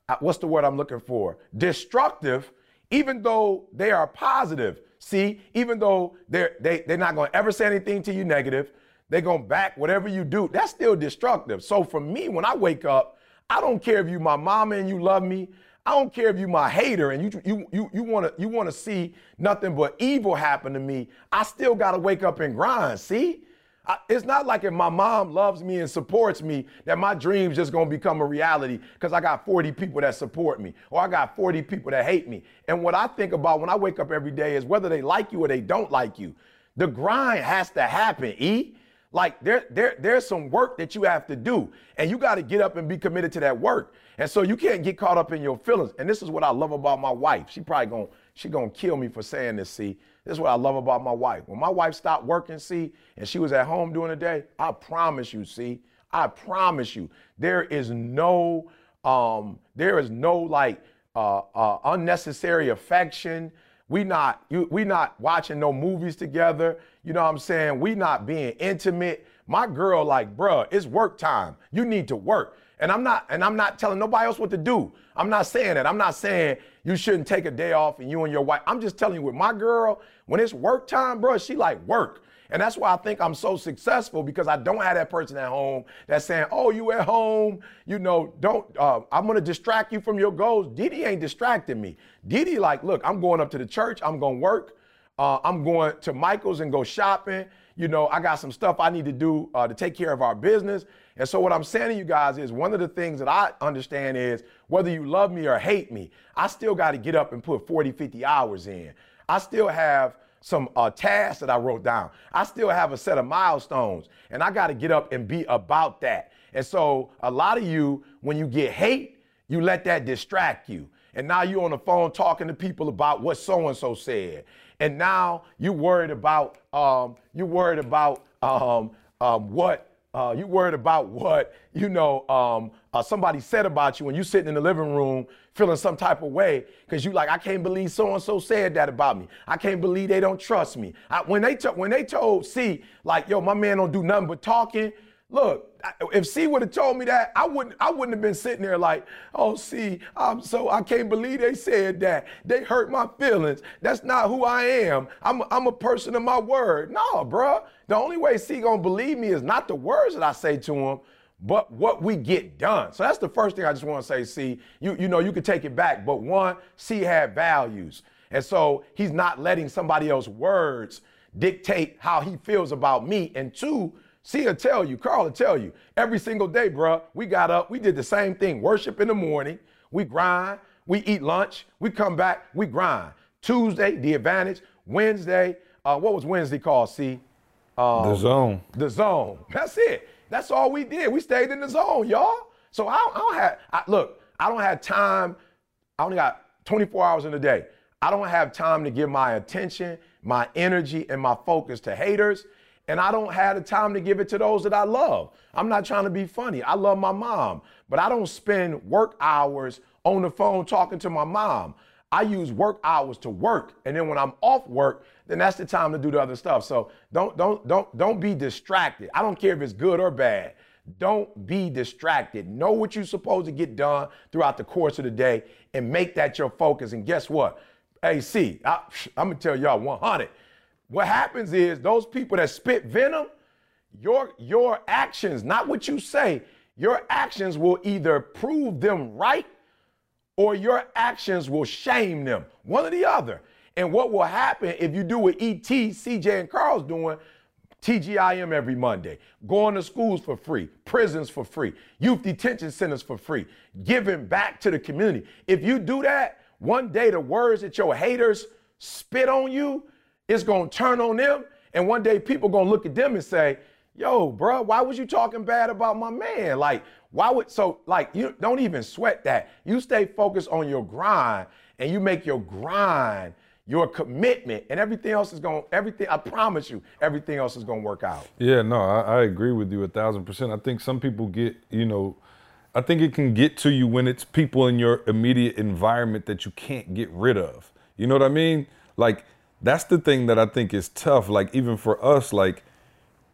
uh, what's the word I'm looking for? Destructive, even though they are positive. See, even though they're they, they're not gonna ever say anything to you negative, they're gonna back whatever you do. That's still destructive. So for me, when I wake up, I don't care if you my mama and you love me. I don't care if you my hater and you you you you want to you want to see nothing but evil happen to me. I still got to wake up and grind. See? I, it's not like if my mom loves me and supports me that my dreams just gonna become a reality because I got 40 people that support me or I got 40 people that hate me. And what I think about when I wake up every day is whether they like you or they don't like you. The grind has to happen, E. Like there, there, there's some work that you have to do, and you got to get up and be committed to that work. And so you can't get caught up in your feelings. And this is what I love about my wife. She probably gonna she gonna kill me for saying this. See, this is what I love about my wife. When my wife stopped working, see, and she was at home during the day, I promise you, see, I promise you, there is no, um, there is no like uh, uh, unnecessary affection. We not you, we not watching no movies together. You know what I'm saying? We not being intimate. My girl, like, bruh, it's work time. You need to work. And I'm not, and I'm not telling nobody else what to do. I'm not saying that. I'm not saying you shouldn't take a day off and you and your wife. I'm just telling you with my girl, when it's work time, bro, she like work. And that's why I think I'm so successful because I don't have that person at home that's saying, "Oh, you at home? You know, don't. Uh, I'm gonna distract you from your goals." Dede ain't distracting me. Dede like, look, I'm going up to the church. I'm gonna work. Uh, I'm going to Michael's and go shopping. You know, I got some stuff I need to do uh, to take care of our business. And so, what I'm saying to you guys is one of the things that I understand is whether you love me or hate me, I still got to get up and put 40, 50 hours in. I still have some uh, tasks that I wrote down. I still have a set of milestones, and I got to get up and be about that. And so, a lot of you, when you get hate, you let that distract you. And now you're on the phone talking to people about what so and so said. And now you're worried about um, you worried about um, um, what uh, you worried about what you know um, uh, somebody said about you when you sitting in the living room feeling some type of way because you like I can't believe so and so said that about me. I can't believe they don't trust me. I, when they when they told C like yo my man don't do nothing but talking. Look, if C would have told me that, I wouldn't I wouldn't have been sitting there like, oh C, I'm so I can't believe they said that. They hurt my feelings. That's not who I am. I'm I'm a person of my word. No, bruh. The only way C gonna believe me is not the words that I say to him, but what we get done. So that's the first thing I just want to say, See, You you know you could take it back, but one, C had values. And so he's not letting somebody else's words dictate how he feels about me. And two, See, will tell you, Carl will tell you, every single day, bruh, we got up, we did the same thing. Worship in the morning, we grind, we eat lunch, we come back, we grind. Tuesday, the advantage. Wednesday, uh, what was Wednesday called, see? Um, the zone. The zone. That's it. That's all we did. We stayed in the zone, y'all. So I don't, I don't have, I, look, I don't have time. I only got 24 hours in a day. I don't have time to give my attention, my energy, and my focus to haters and I don't have the time to give it to those that I love. I'm not trying to be funny. I love my mom, but I don't spend work hours on the phone talking to my mom. I use work hours to work, and then when I'm off work, then that's the time to do the other stuff. So don't don't don't don't be distracted. I don't care if it's good or bad. Don't be distracted. Know what you're supposed to get done throughout the course of the day and make that your focus. And guess what? Hey, see, I, I'm gonna tell y'all 100. What happens is those people that spit venom, your your actions, not what you say, your actions will either prove them right or your actions will shame them. One or the other. And what will happen if you do what ET, CJ, and Carl's doing? TGIM every Monday, going to schools for free, prisons for free, youth detention centers for free, giving back to the community. If you do that, one day the words that your haters spit on you, it's to turn on them. And one day people to look at them and say, yo, bro, why was you talking bad about my man? Like, why would, so like, you don't even sweat that. You stay focused on your grind and you make your grind your commitment and everything else is going everything i promise you everything else is going to work out yeah no I, I, agree with you a thousand percent i think some people get you know i think it can get to you when it's people in your immediate environment that you can't get rid of you know what i mean like that's the thing that I think is tough. Like even for us, like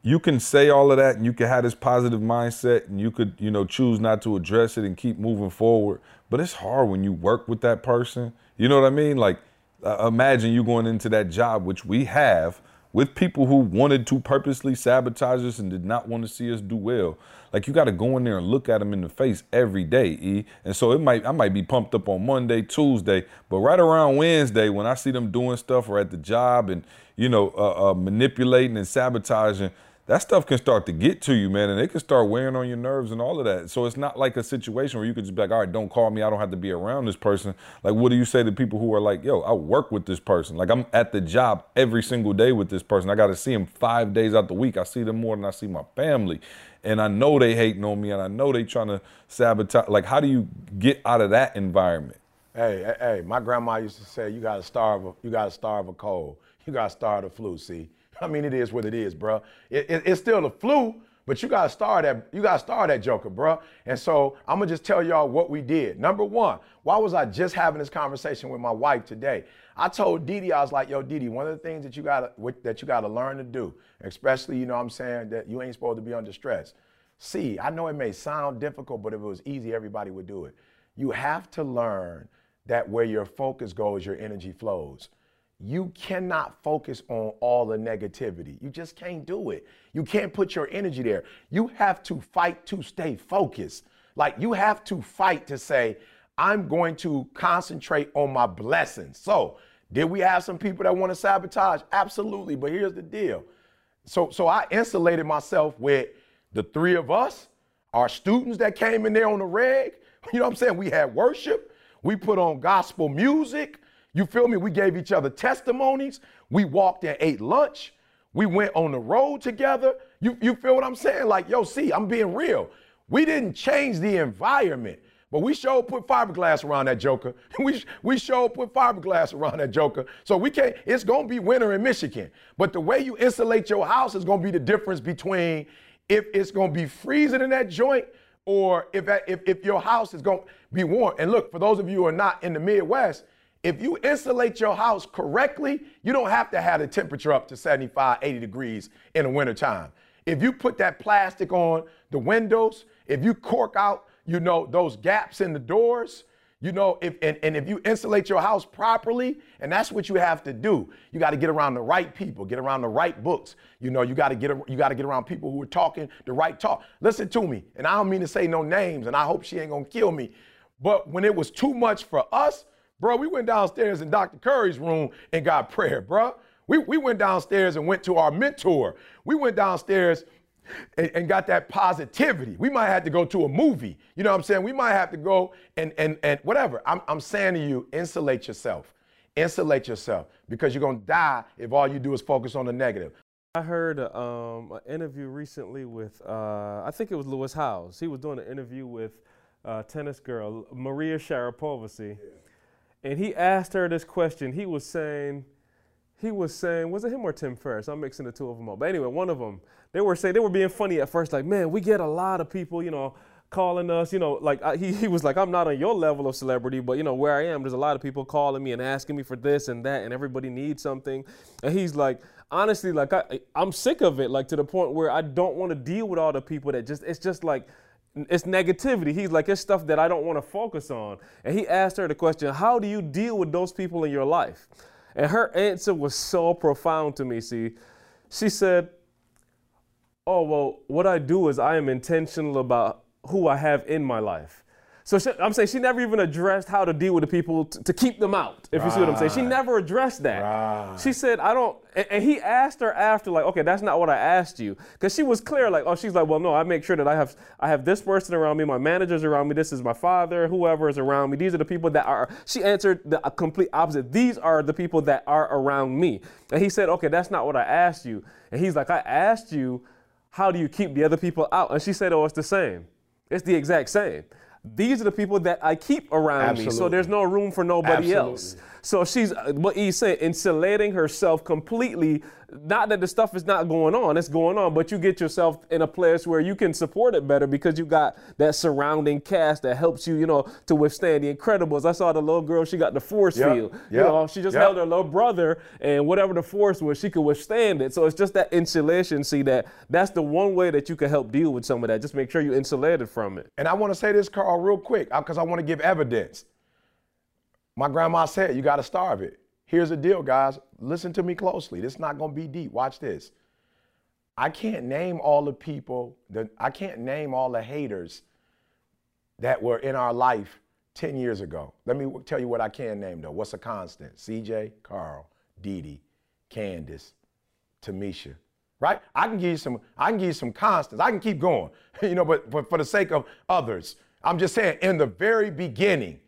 you can say all of that and you can have this positive mindset and you could, you know, choose not to address it and keep moving forward. But it's hard when you work with that person. You know what I mean? Like uh, imagine you going into that job, which we have, with people who wanted to purposely sabotage us and did not want to see us do well. Like you got to go in there and look at them in the face every day, E. And so it might I might be pumped up on Monday, Tuesday, but right around Wednesday when I see them doing stuff or at the job and you know uh, uh, manipulating and sabotaging, that stuff can start to get to you, man, and it can start wearing on your nerves and all of that. So it's not like a situation where you could just be like, all right, don't call me. I don't have to be around this person. Like, what do you say to people who are like, yo, I work with this person. Like, I'm at the job every single day with this person. I got to see them five days out the week. I see them more than I see my family. And I know they hating on me and I know they trying to sabotage. Like, how do you get out of that environment? Hey, hey, hey, my grandma used to say, you got to starve, you got to starve a cold. You got to starve a flu, see? <laughs> I mean, it is what it is, bro. It, it, it's still the flu, but you gotta start that. You gotta start that Joker, bro. And so I'm gonna just tell y'all what we did. Number one, why was I just having this conversation with my wife today? I told Dede, I was like, yo, Dede, one of the things that you gotta that you gotta learn to do, especially, you know, what I'm saying that you ain't supposed to be under stress. See, I know it may sound difficult, but if it was easy, everybody would do it. You have to learn that where your focus goes, your energy flows you cannot focus on all the negativity. You just can't do it. You can't put your energy there. You have to fight to stay focused. Like you have to fight to say, I'm going to concentrate on my blessings. So, did we have some people that want to sabotage? Absolutely. But here's the deal. So, so I insulated myself with the three of us, our students that came in there on the reg. <laughs> You know what I'm saying? We had worship. We put on gospel music. You feel me? We gave each other testimonies. We walked and ate lunch. We went on the road together. You, you feel what I'm saying? Like, yo, see, I'm being real. We didn't change the environment, But we sure put fiberglass around that joker. <laughs> we we sure put fiberglass around that joker. So we can't. It's gonna be winter in Michigan. But the way you insulate your house is gonna be the difference between if it's gonna be freezing in that joint or if if, if your house is gonna be warm. And look, for those of you who are not in the Midwest, if you insulate your house correctly, you don't have to have the temperature up to 75, 80 degrees in the wintertime. If you put that plastic on the windows, if you cork out you know, those gaps in the doors. You know, if and, and if you insulate your house properly, and that's what you have to do. You got to get around the right people, get around the right books. You know, you got to get you got to get around people who are talking the right talk. Listen to me, and I don't mean to say no names, and I hope she ain't gonna kill me. But when it was too much for us, bro, we went downstairs in Dr. Curry's room and got prayer, bro. We, we went downstairs and went to our mentor. We went downstairs and, and, got that positivity. We might have to go to a movie. You know what I'm saying? We might have to go and and and whatever. I'm, I'm saying to you, insulate yourself. Insulate yourself because you're gonna die if all you do is focus on the negative. I heard um, an interview recently with uh, I think it was Lewis Howes. He was doing an interview with uh, tennis girl Maria Sharapova, yeah. And he asked her this question. He was saying he was saying, was it him or Tim Ferriss? I'm mixing the two of them up. But anyway, one of them, they were saying, they were being funny at first, like, man, we get a lot of people, you know, calling us, you know, like I, he, he was like, I'm not on your level of celebrity, but you know, where I am, there's a lot of people calling me and asking me for this and that, and everybody needs something. And he's like, honestly, like, I, I'm sick of it, like to the point where I don't want to deal with all the people that just, it's just like, it's negativity. He's like, it's stuff that I don't want to focus on. And he asked her the question, how do you deal with those people in your life? And her answer was so profound to me. See, she said, Oh, well, what I do is I am intentional about who I have in my life. So she, I'm saying she never even addressed how to deal with the people t- to keep them out. If right. you see what I'm saying, she never addressed that. Right. She said, "I don't." And, and, he asked her after, like, "Okay, that's not what I asked you," because she was clear, like, "Oh, she's like, well, no, I make sure that I have I have this person around me, my managers around me, this is my father, whoever is around me. These are the people that are." She answered the complete opposite. These are the people that are around me. And he said, "Okay, that's not what I asked you." And he's like, "I asked you." How do you keep the other people out? And she said, Oh, it's the same. It's the exact same these are the people that I keep around Absolutely. me. So there's no room for nobody Absolutely. else. So she's uh, what he's saying, insulating herself completely. Not that the stuff is not going on, it's going on, but you get yourself in a place where you can support it better because you got that surrounding cast that helps you, you know, to withstand the incredibles. I saw the little girl, she got the force yep. field. Yep. You know, she just yep. held her little brother, and whatever the force was, she could withstand it. So it's just that insulation. See that that's the one way that you can help deal with some of that. Just make sure you're insulated from it. And I want to say this, Carl, real quick, uh, because I want to give evidence. My grandma said, you got to starve it. Here's the deal, guys. Listen to me closely. This is not going to be deep. Watch this. I can't name all the people, that, I can't name all the haters that were in our life 10 years ago. Let me tell you what I can name, though. What's a constant? CJ, Carl, Dede, Candace, Tamisha. Right? I can give you some, I can give you some constants. I can keep going, <laughs> you know, but, but for the sake of others, I'm just saying in the very beginning,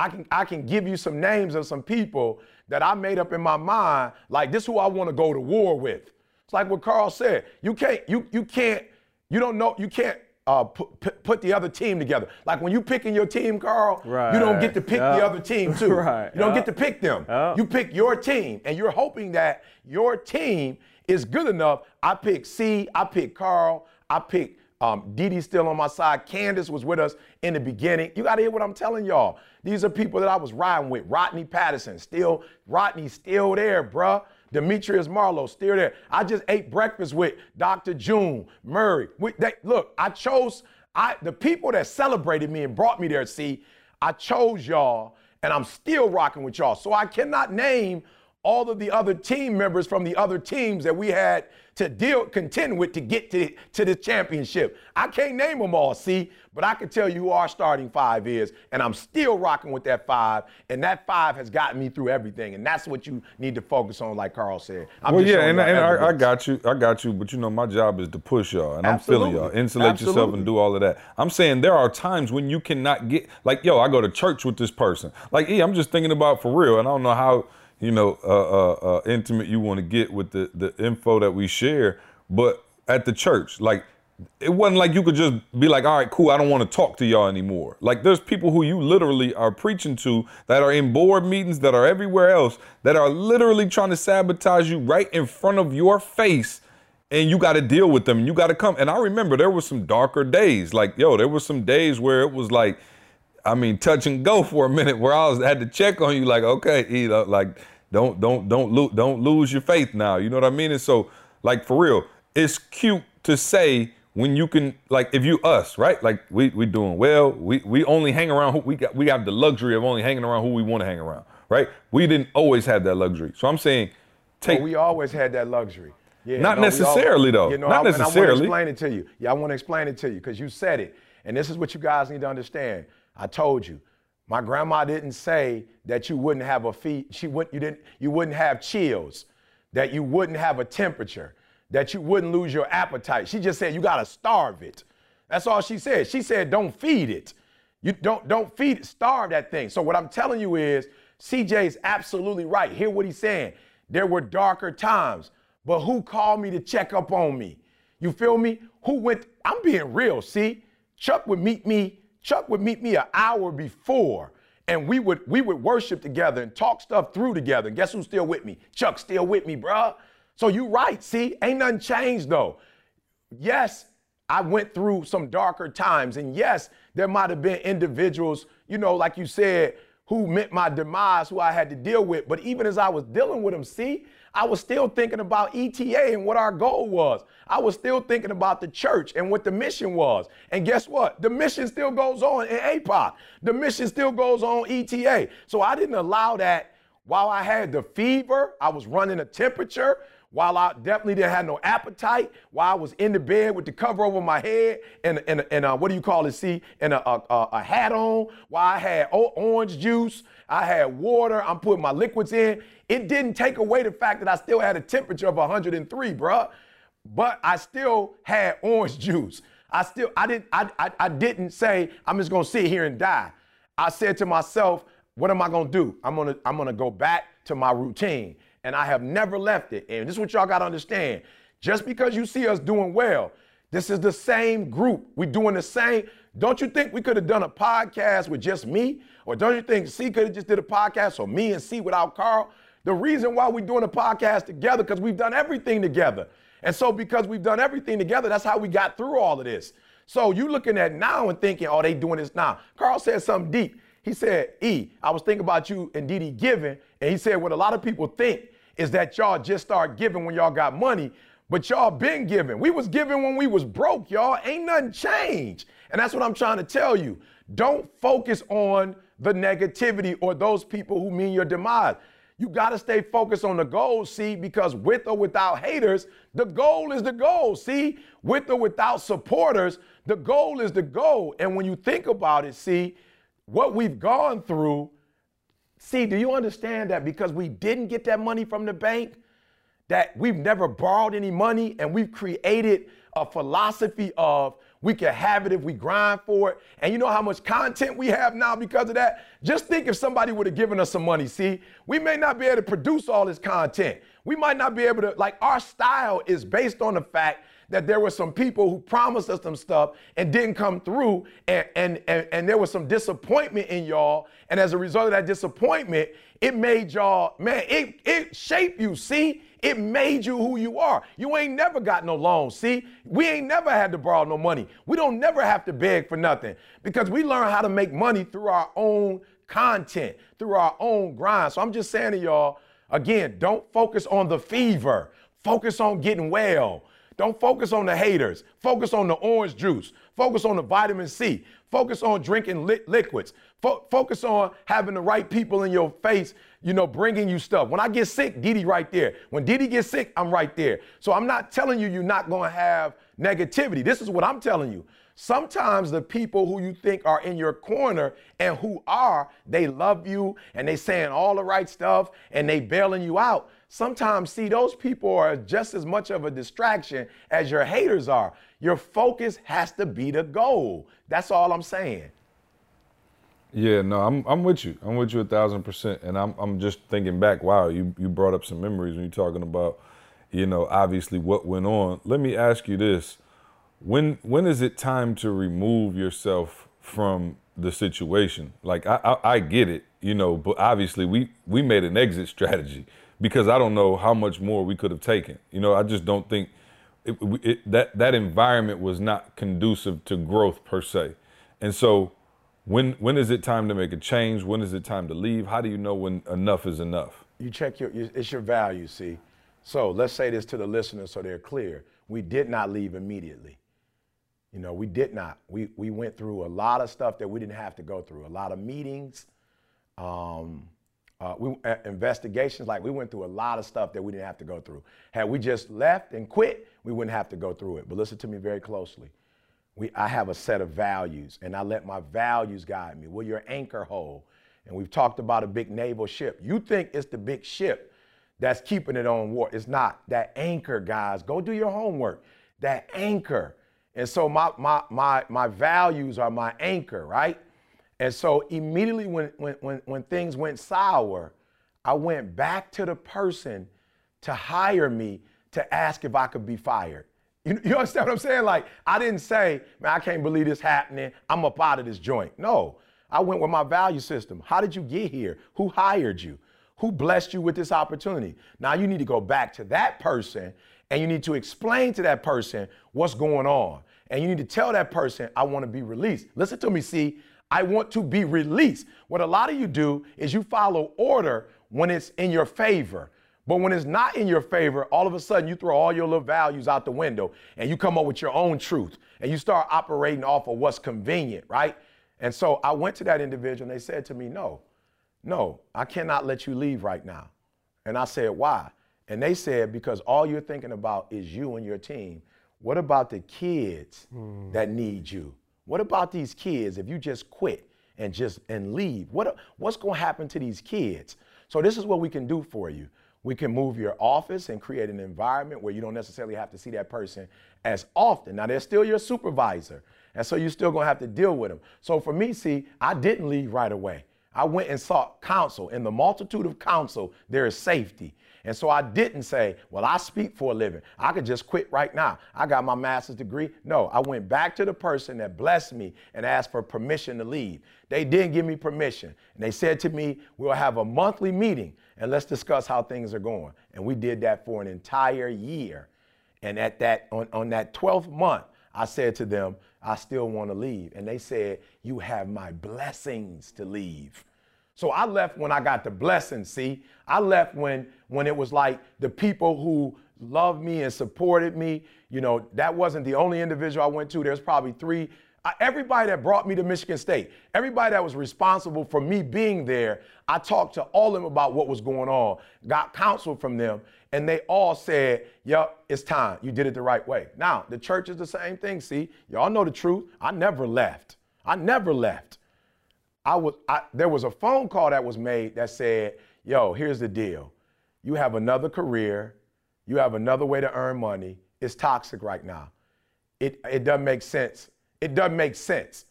I can I can give you some names of some people that I made up in my mind, like this who I want to go to war with. It's like what Carl said. You can't you you can't you don't know you can't uh, put, put the other team together. Like when you picking your team, Carl, <laughs> right. you don't get to pick yep. the other team too. right. You don't yep. get to pick them. Yep. You pick your team, and you're hoping that your team is good enough. I pick C. I pick Carl. I pick um, Dee still on my side. Candace was with us in the beginning. You got to hear what I'm telling y'all. These are people that I was riding with. Rodney Patterson, still, Rodney's still there, bruh. Demetrius Marlowe, still there. I just ate breakfast with Dr. June, Murray. We, they, look, I chose I, the people that celebrated me and brought me there. See, I chose y'all, and I'm still rocking with y'all. So I cannot name all of the other team members from the other teams that we had to deal contend with to get to, to the championship. I can't name them all, see, but I can tell you who our starting five is, and I'm still rocking with that five, and that five has gotten me through everything, and that's what you need to focus on, like Carl said. I'm well, yeah, and, and I, I, got you, I got you, but you know my job is to push y'all, and Absolutely. I'm feeling y'all, insulate Absolutely. yourself and do all of that. I'm saying there are times when you cannot get, like, yo, I go to church with this person, like, yeah, I'm just thinking about for real, and I don't know how you know, uh, uh, uh, intimate you want to get with the, the info that we share. But at the church, like it wasn't like you could just be like, all right, cool, I don't want to talk to y'all anymore. Like there's people who you literally are preaching to that are in board meetings, that are everywhere else, that are literally trying to sabotage you right in front of your face. And you got to deal with them. You got to come. And I remember there was some darker days. Like, yo, there was some days where it was like, I mean, touch and go for a minute where I was had to check on you, like, okay, know, like, don't don't don't lose don't lose your faith now. You know what I mean? And so, like for real, it's cute to say when you can like if you us right like we we doing well we we only hang around who we got we have the luxury of only hanging around who we want to hang around right we didn't always have that luxury so i'm saying oh, take But we always had that luxury. Yeah, Not necessarily, though. You know, Not I, and I want necessarily. to explain it to you. Yeah, I want to explain it to you because you said it, and this is what you guys need to understand. I told you, my grandma didn't say that you wouldn't have a feet. She wouldn't. You didn't. You wouldn't have chills. That you wouldn't have a temperature. That you wouldn't lose your appetite. She just said you gotta starve it. That's all she said. She said don't feed it. You don't don't feed it. Starve that thing. So what I'm telling you is, CJ's absolutely right. Hear what he's saying. There were darker times, but who called me to check up on me? You feel me? Who went? I'm being real. See, Chuck would meet me. Chuck would meet me an hour before, and we would we would worship together and talk stuff through together. And guess who's still with me? Chuck still with me, bruh. So you right. See, ain't nothing changed though. Yes, I went through some darker times, and yes, there might have been individuals, you know, like you said, who meant my demise, who I had to deal with. But even as I was dealing with them, see, I was still thinking about ETA and what our goal was. I was still thinking about the church and what the mission was. And guess what? The mission still goes on in APOC. The mission still goes on ETA. So I didn't allow that while I had the fever, I was running a temperature, while I definitely didn't have no appetite, while I was in the bed with the cover over my head and, and, and uh, what do you call it, see, and a, a, a- a hat on, while I had orange juice, I had water, I'm putting my liquids in. It didn't take away the fact that I still had a temperature of 103, bruh. But I still had orange juice. I still, I didn't, I, I, I didn't say, I'm just gonna sit here and die. I said to myself, what am I gonna do? I'm gonna I'm gonna go back to my routine. And I have never left it. And this is what y'all gotta understand. Just because you see us doing well, this is the same group. we doing the same. Don't you think we could have done a podcast with just me? Or don't you think C could have just did a podcast or me and C without Carl? The reason why we're doing a podcast together, because we've done everything together. And so because we've done everything together, that's how we got through all of this. So you looking at now and thinking, oh, they doing this now. Carl said something deep. He said, E, I was thinking about you and Dede giving, and he said what a lot of people think is that y'all just start giving when y'all got money, but y'all been giving. We was giving when we was broke, y'all. Ain't nothing changed. And that's what I'm trying to tell you. Don't focus on the negativity or those people who mean your demise. You got to stay focused on the goal, see, because with or without haters, the goal is the goal, see? With or without supporters, the goal is the goal. And when you think about it, see, what we've gone through, see, do you understand that because we didn't get that money from the bank, that we've never borrowed any money and we've created a philosophy of we can have it if we grind for it. And you know how much content we have now because of that? Just think if somebody would have given us some money, see, we may not be able to produce all this content. We might not be able to, like, our style is based on the fact that there were some people who promised us some stuff and didn't come through, and, and, and, and there was some disappointment in y'all. And as a result of that disappointment, it made y'all, man, it, it shaped you, see? It made you who you are. You ain't never got no loans. See, we ain't never had to borrow no money. We don't never have to beg for nothing because we learn how to make money through our own content, through our own grind. So I'm just saying to y'all, again, don't focus on the fever. Focus on getting well. Don't focus on the haters. Focus on the orange juice. Focus on the vitamin C. Focus on drinking li- liquids. Fo- focus on having the right people in your face, you know, bringing you stuff. When I get sick, Dede right there. When Dede gets sick, I'm right there. So I'm not telling you you're not going to have negativity. This is what I'm telling you. Sometimes the people who you think are in your corner and who are, they love you and they saying all the right stuff and they bailing you out. Sometimes, see, those people are just as much of a distraction as your haters are. Your focus has to be the goal. That's all I'm saying. Yeah, no, I'm I'm with you. I'm with you a thousand percent. And I'm I'm just thinking back, wow, you you brought up some memories when you're talking about, you know, obviously what went on. Let me ask you this. when when is it time to remove yourself from the situation? Like I, I, I get it, you know, but obviously we we made an exit strategy because I don't know how much more we could have taken. You know, I just don't think it, it, that that environment was not conducive to growth per se. And so, when when is it time to make a change? When is it time to leave? How do you know when enough is enough? You check your it's your value. See, so let's say this to the listeners so they're clear. We did not leave immediately. You know, we did not. We we went through a lot of stuff that we didn't have to go through. A lot of meetings. Um, uh, we, uh, investigations, like we went through a lot of stuff that we didn't have to go through. Had we just left and quit, we wouldn't have to go through it. But listen to me very closely. We, I have a set of values, and I let my values guide me. Will your anchor hold? And we've talked about a big naval ship. You think it's the big ship that's keeping it on water. It's not. That anchor, guys, go do your homework. That anchor. And so my, my, my, my values are my anchor, right? And so immediately when, when, when, when things went sour, I went back to the person to hire me to ask if I could be fired. You, you understand what I'm saying? Like, I didn't say, man, I can't believe this happening. I'm up out of this joint. No, I went with my value system. How did you get here? Who hired you? Who blessed you with this opportunity? Now you need to go back to that person and you need to explain to that person what's going on. And you need to tell that person, I want to be released. Listen to me, see, I want to be released. What a lot of you do is you follow order when it's in your favor. But when it's not in your favor, all of a sudden you throw all your little values out the window and you come up with your own truth and you start operating off of what's convenient, right? And so I went to that individual and they said to me, No, no, I cannot let you leave right now. And I said, Why? And they said, Because all you're thinking about is you and your team. What about the kids mm. that need you? What about these kids if you just quit and just and leave? What what's going to happen to these kids? So this is what we can do for you. We can move your office and create an environment where you don't necessarily have to see that person as often. Now they're still your supervisor, and so you're still to have to deal with them. So for me, see, I didn't leave right away. I went and sought counsel. In the multitude of counsel, there is safety. And so I didn't say, well, I speak for a living. I could just quit right now. I got my master's degree. No, I went back to the person that blessed me and asked for permission to leave. They didn't give me permission. And they said to me, we'll have a monthly meeting and let's discuss how things are going. And we did that for an entire year. And at that, on, on that 12th month, I said to them, I still want to leave. And they said, You have my blessings to leave. So I left when I got the blessing, see? I left when when it was like the people who loved me and supported me, you know, that wasn't the only individual I went to. There's probably three everybody that brought me to Michigan State, everybody that was responsible for me being there, I talked to all of them about what was going on, got counsel from them, and they all said, Yep, it's time. You did it the right way. Now, the church is the same thing. See, y'all know the truth. I never left. I never left. I was I, there was a phone call that was made that said, "Yo, here's the deal. You have another career. You have another way to earn money. It's toxic right now. It it doesn't make sense. It doesn't make sense.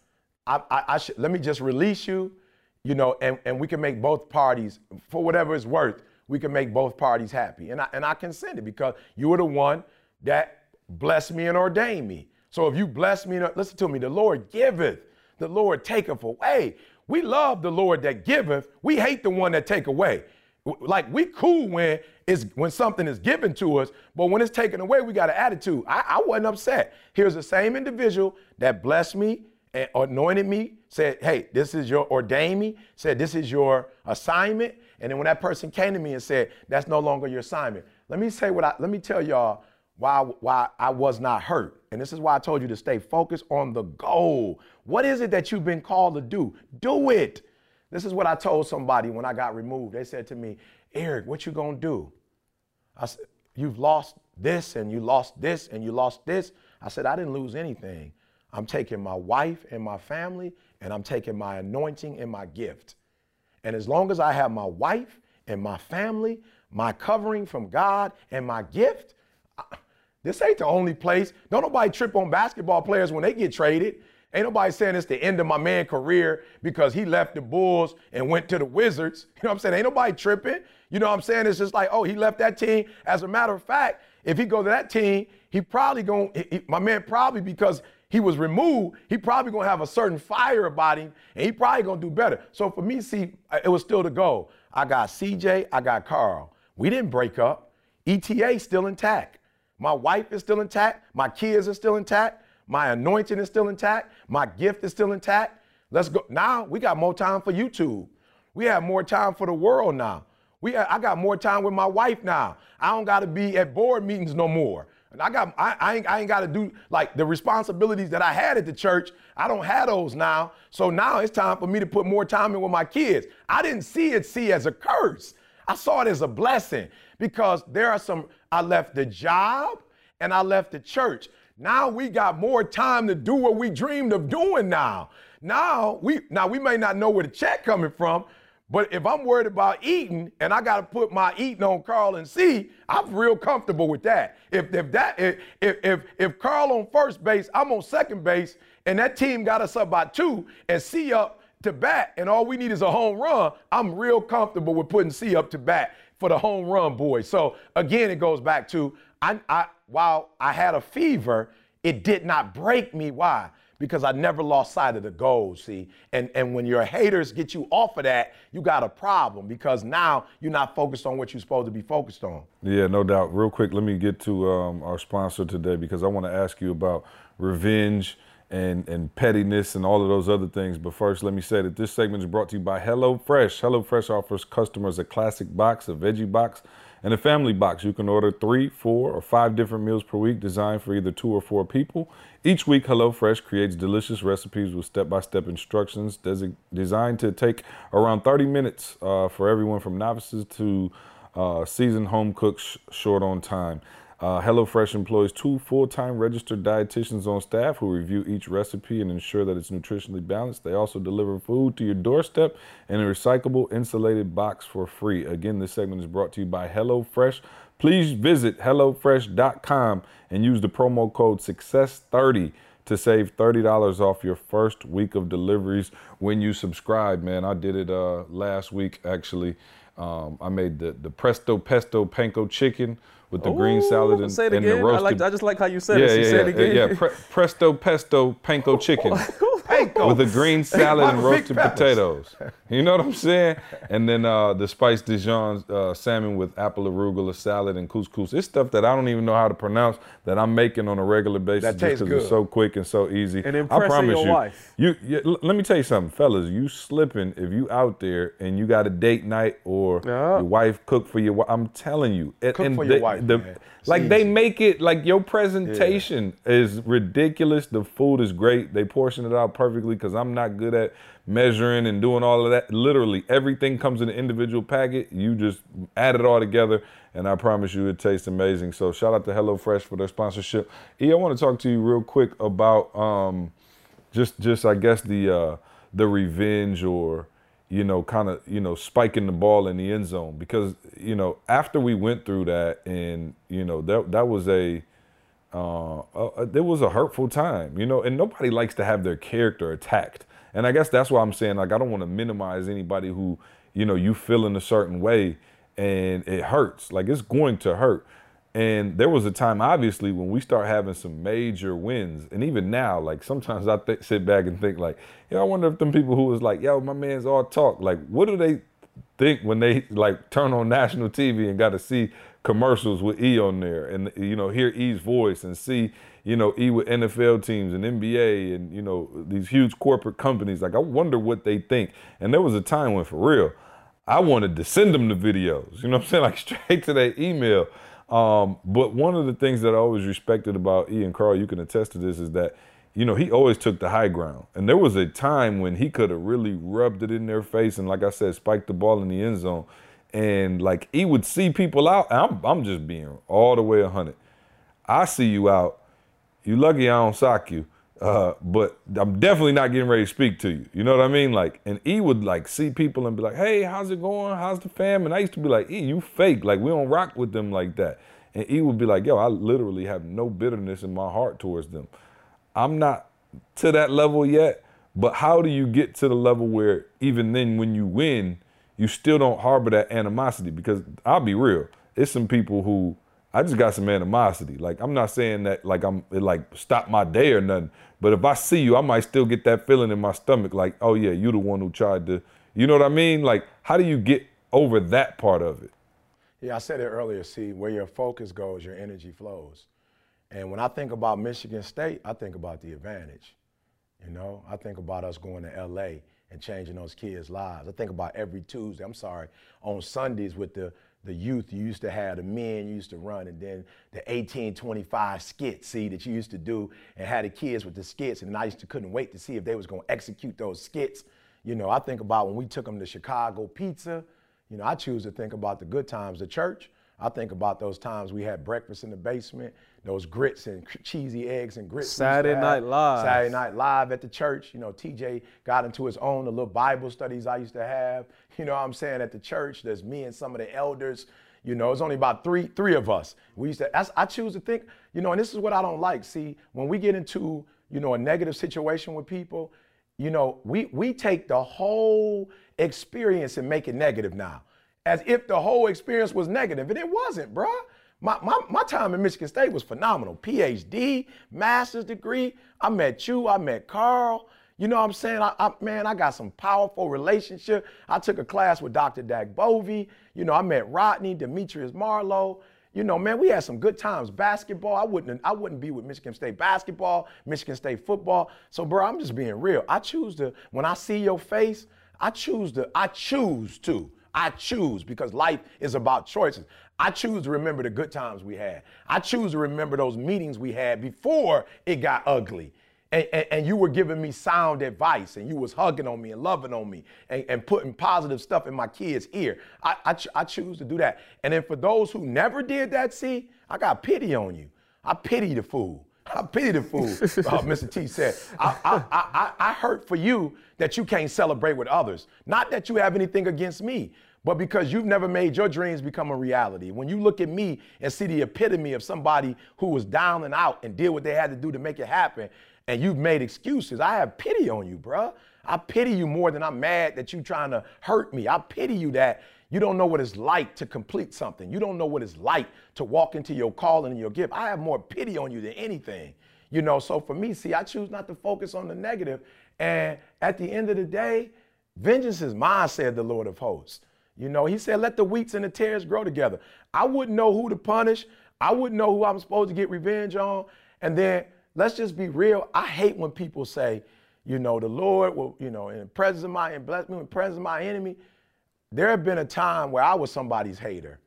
I, I, I should let me just release you, you know, and, and we can make both parties for whatever it's worth. We can make both parties happy, and I and I consent it because you were the one that blessed me and ordained me. So if you bless me, listen to me. The Lord giveth, the Lord taketh away. We love the Lord that giveth. We hate the one that take away. Like we cool when it's when something is given to us, but when it's taken away, we got an attitude. I, I wasn't upset. Here's the same individual that blessed me and anointed me, said, "Hey, this is your ordain me," said, "This is your assignment." And then when that person came to me and said, "That's no longer your assignment," let me say what I let me tell y'all why, why I was not hurt. And this is why I told you to stay focused on the goal. What is it that you've been called to do? Do it. This is what I told somebody when I got removed. They said to me, Eric, what you gonna do? I said, You've lost this and you lost this and you lost this. I said, I didn't lose anything. I'm taking my wife and my family and I'm taking my anointing and my gift. And as long as I have my wife and my family, my covering from God and my gift, this ain't the only place. Don't nobody trip on basketball players when they get traded. Ain't nobody saying it's the end of my man career because he left the Bulls and went to the Wizards. <laughs> You know what I'm saying? Ain't nobody tripping. You know what I'm saying? It's just like, oh, he left that team. As a matter of fact, If he go to that team, he probably going my man probably because he was removed, he probably gonna have a certain fire about him, and he probably gonna do better. So for me, see, it was still the goal. I got CJ, I got Carl. We didn't break up. ETA still intact. My wife is still intact. My kids are still intact. My anointing is still intact. My gift is still intact. Let's go. Now we got more time for YouTube. We have more time for the world now. We, I got more time with my wife now. I don't got to be at board meetings no more. And I got, I, I ain't, I ain't got to do like the responsibilities that I had at the church. I don't have those now. So now it's time for me to put more time in with my kids. I didn't see it see as a curse. I saw it as a blessing because there are some. I left the job and I left the church. Now we got more time to do what we dreamed of doing now. Now we now we may not know where the check coming from, but if I'm worried about eating and I got to put my eating on Carl and C, I'm real comfortable with that. If if that if if if Carl on first base, I'm on second base, and that team got us up by two, and C up to bat, and all we need is a home run, I'm real comfortable with putting C up to bat for the home run boys. So again, it goes back to I, I while I had a fever, it did not break me. Why? because I never lost sight of the goal, see? And, and when your haters get you off of that, you got a problem because now you're not focused on what you're supposed to be focused on. Yeah, no doubt. Real quick, let me get to um, our sponsor today because I want to ask you about revenge and, and pettiness and all of those other things. But first, let me say that this segment is brought to you by HelloFresh. HelloFresh offers customers a classic box, a veggie box, and a family box. You can order three, four, or five different meals per week designed for either two or four people. Each week, HelloFresh creates delicious recipes with step by step instructions des- designed to take around 30 minutes uh, for everyone from novices to uh, seasoned home cooks short on time. Uh, HelloFresh employs two full time registered dietitians on staff who review each recipe and ensure that it's nutritionally balanced. They also deliver food to your doorstep in a recyclable, insulated box for free. Again, this segment is brought to you by HelloFresh. Please visit HelloFresh.com and use the promo code SUCCESS30 to save $30 off your first week of deliveries when you subscribe, man. I did it uh, last week, actually. Um, I made the, the Presto Pesto Panko chicken with the Ooh, green salad and, say it and again. the roasted. I, like, I just like how you said yeah, it. So yeah, yeah, it yeah. Pre- presto pesto panko chicken <laughs> with a green salad and roasted potatoes. You know what I'm saying? And then uh, the spiced Dijon uh, salmon with apple arugula salad and couscous. It's stuff that I don't even know how to pronounce that I'm making on a regular basis that just because it's so quick and so easy. And impressing I promise your you, wife. You, you, let me tell you something, fellas. You slipping if you out there and you got a date night or yeah. your wife cook for your. Wife. I'm telling you, cook and for your wife. The, like they make it like your presentation yeah. is ridiculous. The food is great. They portion it out perfectly because I'm not good at measuring and doing all of that. Literally everything comes in an individual packet. You just add it all together, and I promise you it tastes amazing. So shout out to HelloFresh for their sponsorship. E, I want to talk to you real quick about um, just just I guess the uh, the revenge or you know, kind of, you know, spiking the ball in the end zone because, you know, after we went through that and, you know, that that was a uh, uh, there was a hurtful time, you know, and nobody likes to have their character attacked. And I guess that's why I'm saying like I don't want to minimize anybody who, you know, you feel in a certain way and it hurts. Like it's going to hurt. And there was a time, obviously, when we start having some major wins, and even now, like sometimes I th- sit back and think, like, yeah, I wonder if them people who was like, yo, my man's all talk, like, what do they think when they like turn on national TV and got to see commercials with E on there, and you know, hear E's voice and see, you know, E with NFL teams and NBA and you know these huge corporate companies. Like, I wonder what they think. And there was a time when, for real, I wanted to send them the videos. You know what I'm saying? <laughs> Like straight to their email um, but one of the things that I always respected about Ian Carl, you can attest to this, is that you know he always took the high ground. And there was a time when he could have really rubbed it in their face and, like I said, spiked the ball in the end zone. And like he would see people out. I'm I'm just being all the way hundred. I see you out. You lucky I don't sock you. Uh, but I'm definitely not getting ready to speak to you. You know what I mean? Like, and E would like see people and be like, "Hey, how's it going? How's the fam?" And I used to be like, "E, you fake. Like, we don't rock with them like that." And E would be like, "Yo, I literally have no bitterness in my heart towards them. I'm not to that level yet, but how do you get to the level where even then, when you win, you still don't harbor that animosity? Because I'll be real, it's some people who I just got some animosity. Like I'm not saying that like I'm it like stop my day or nothing. But if I see you, I might still get that feeling in my stomach, like, oh yeah, you the one who tried to, you know what I mean? Like, how do you get over that part of it? Yeah, I said it earlier. See, where your focus goes, your energy flows. And when I think about Michigan State, I think about the advantage. You know, I think about us going to LA and changing those kids' lives. I think about every Tuesday, I'm sorry, on Sundays with the the youth you used to have, the men you used to run, and then the 1825 skits, see, that you used to do, and had the kids with the skits, and I used to couldn't wait to see if they was gonna execute those skits. You know, I think about when we took them to Chicago Pizza. You know, I choose to think about the good times, the church. I think about those times we had breakfast in the basement, those grits and cheesy eggs and grits. Saturday Night Live. Saturday Night Live at the church. You know, TJ got into his own, the little Bible studies I used to have. <laughs> You know what I'm saying? At the church, there's me and some of the elders. You know, it's only about three three of us. We used to. I choose to think. You know, and this is what I don't like. See, when we get into you know a negative situation with people, you know, we we take the whole experience and make it negative now, as if the whole experience was negative, and it wasn't, bruh. My, my, my time in Michigan State was phenomenal. PhD, master's degree. I met you, I met Carl. You know what I'm saying? I, I, man, I got some powerful relationship. I took a class with Dr. Dak Bovey. You know, I met Rodney, Demetrius Marlowe. You know, man, we had some good times. Basketball, I wouldn't, I wouldn't be with Michigan State basketball, Michigan State football. So, bro, I'm just being real. I choose to, when I see your face, I choose to, I choose to. I choose because life is about choices. I choose to remember the good times we had. I choose to remember those meetings we had before it got ugly and, and, and, you were giving me sound advice and you was hugging on me and loving on me and, and putting positive stuff in my kids' ear. I, I, ch- I choose to do that. And then for those who never did that, see, I got pity on you. I pity the fool. <laughs> I pity the fool, uh, <laughs> Mr. T said. I, I, I, I hurt for you that you can't celebrate with others. Not that you have anything against me, but because you've never made your dreams become a reality. When you look at me and see the epitome of somebody who was down and out and did what they had to do to make it happen, and you've made excuses. I have pity on you, bruh. I pity you more than I'm mad that you trying to hurt me. I pity you that you don't know what it's like to complete something. You don't know what it's like to walk into your calling and your gift. I have more pity on you than anything. You know, so for me, see, I choose not to focus on the negative. And at the end of the day, vengeance is mine, said the Lord of hosts. You know, he said, let the wheats and the tares grow together. I wouldn't know who to punish. I wouldn't know who I'm supposed to get revenge on. And then let's just be real. I hate when people say, you know, the Lord will, you know, in the presence of my and bless me in the presence of my enemy. There have been a time where I was somebody's hater.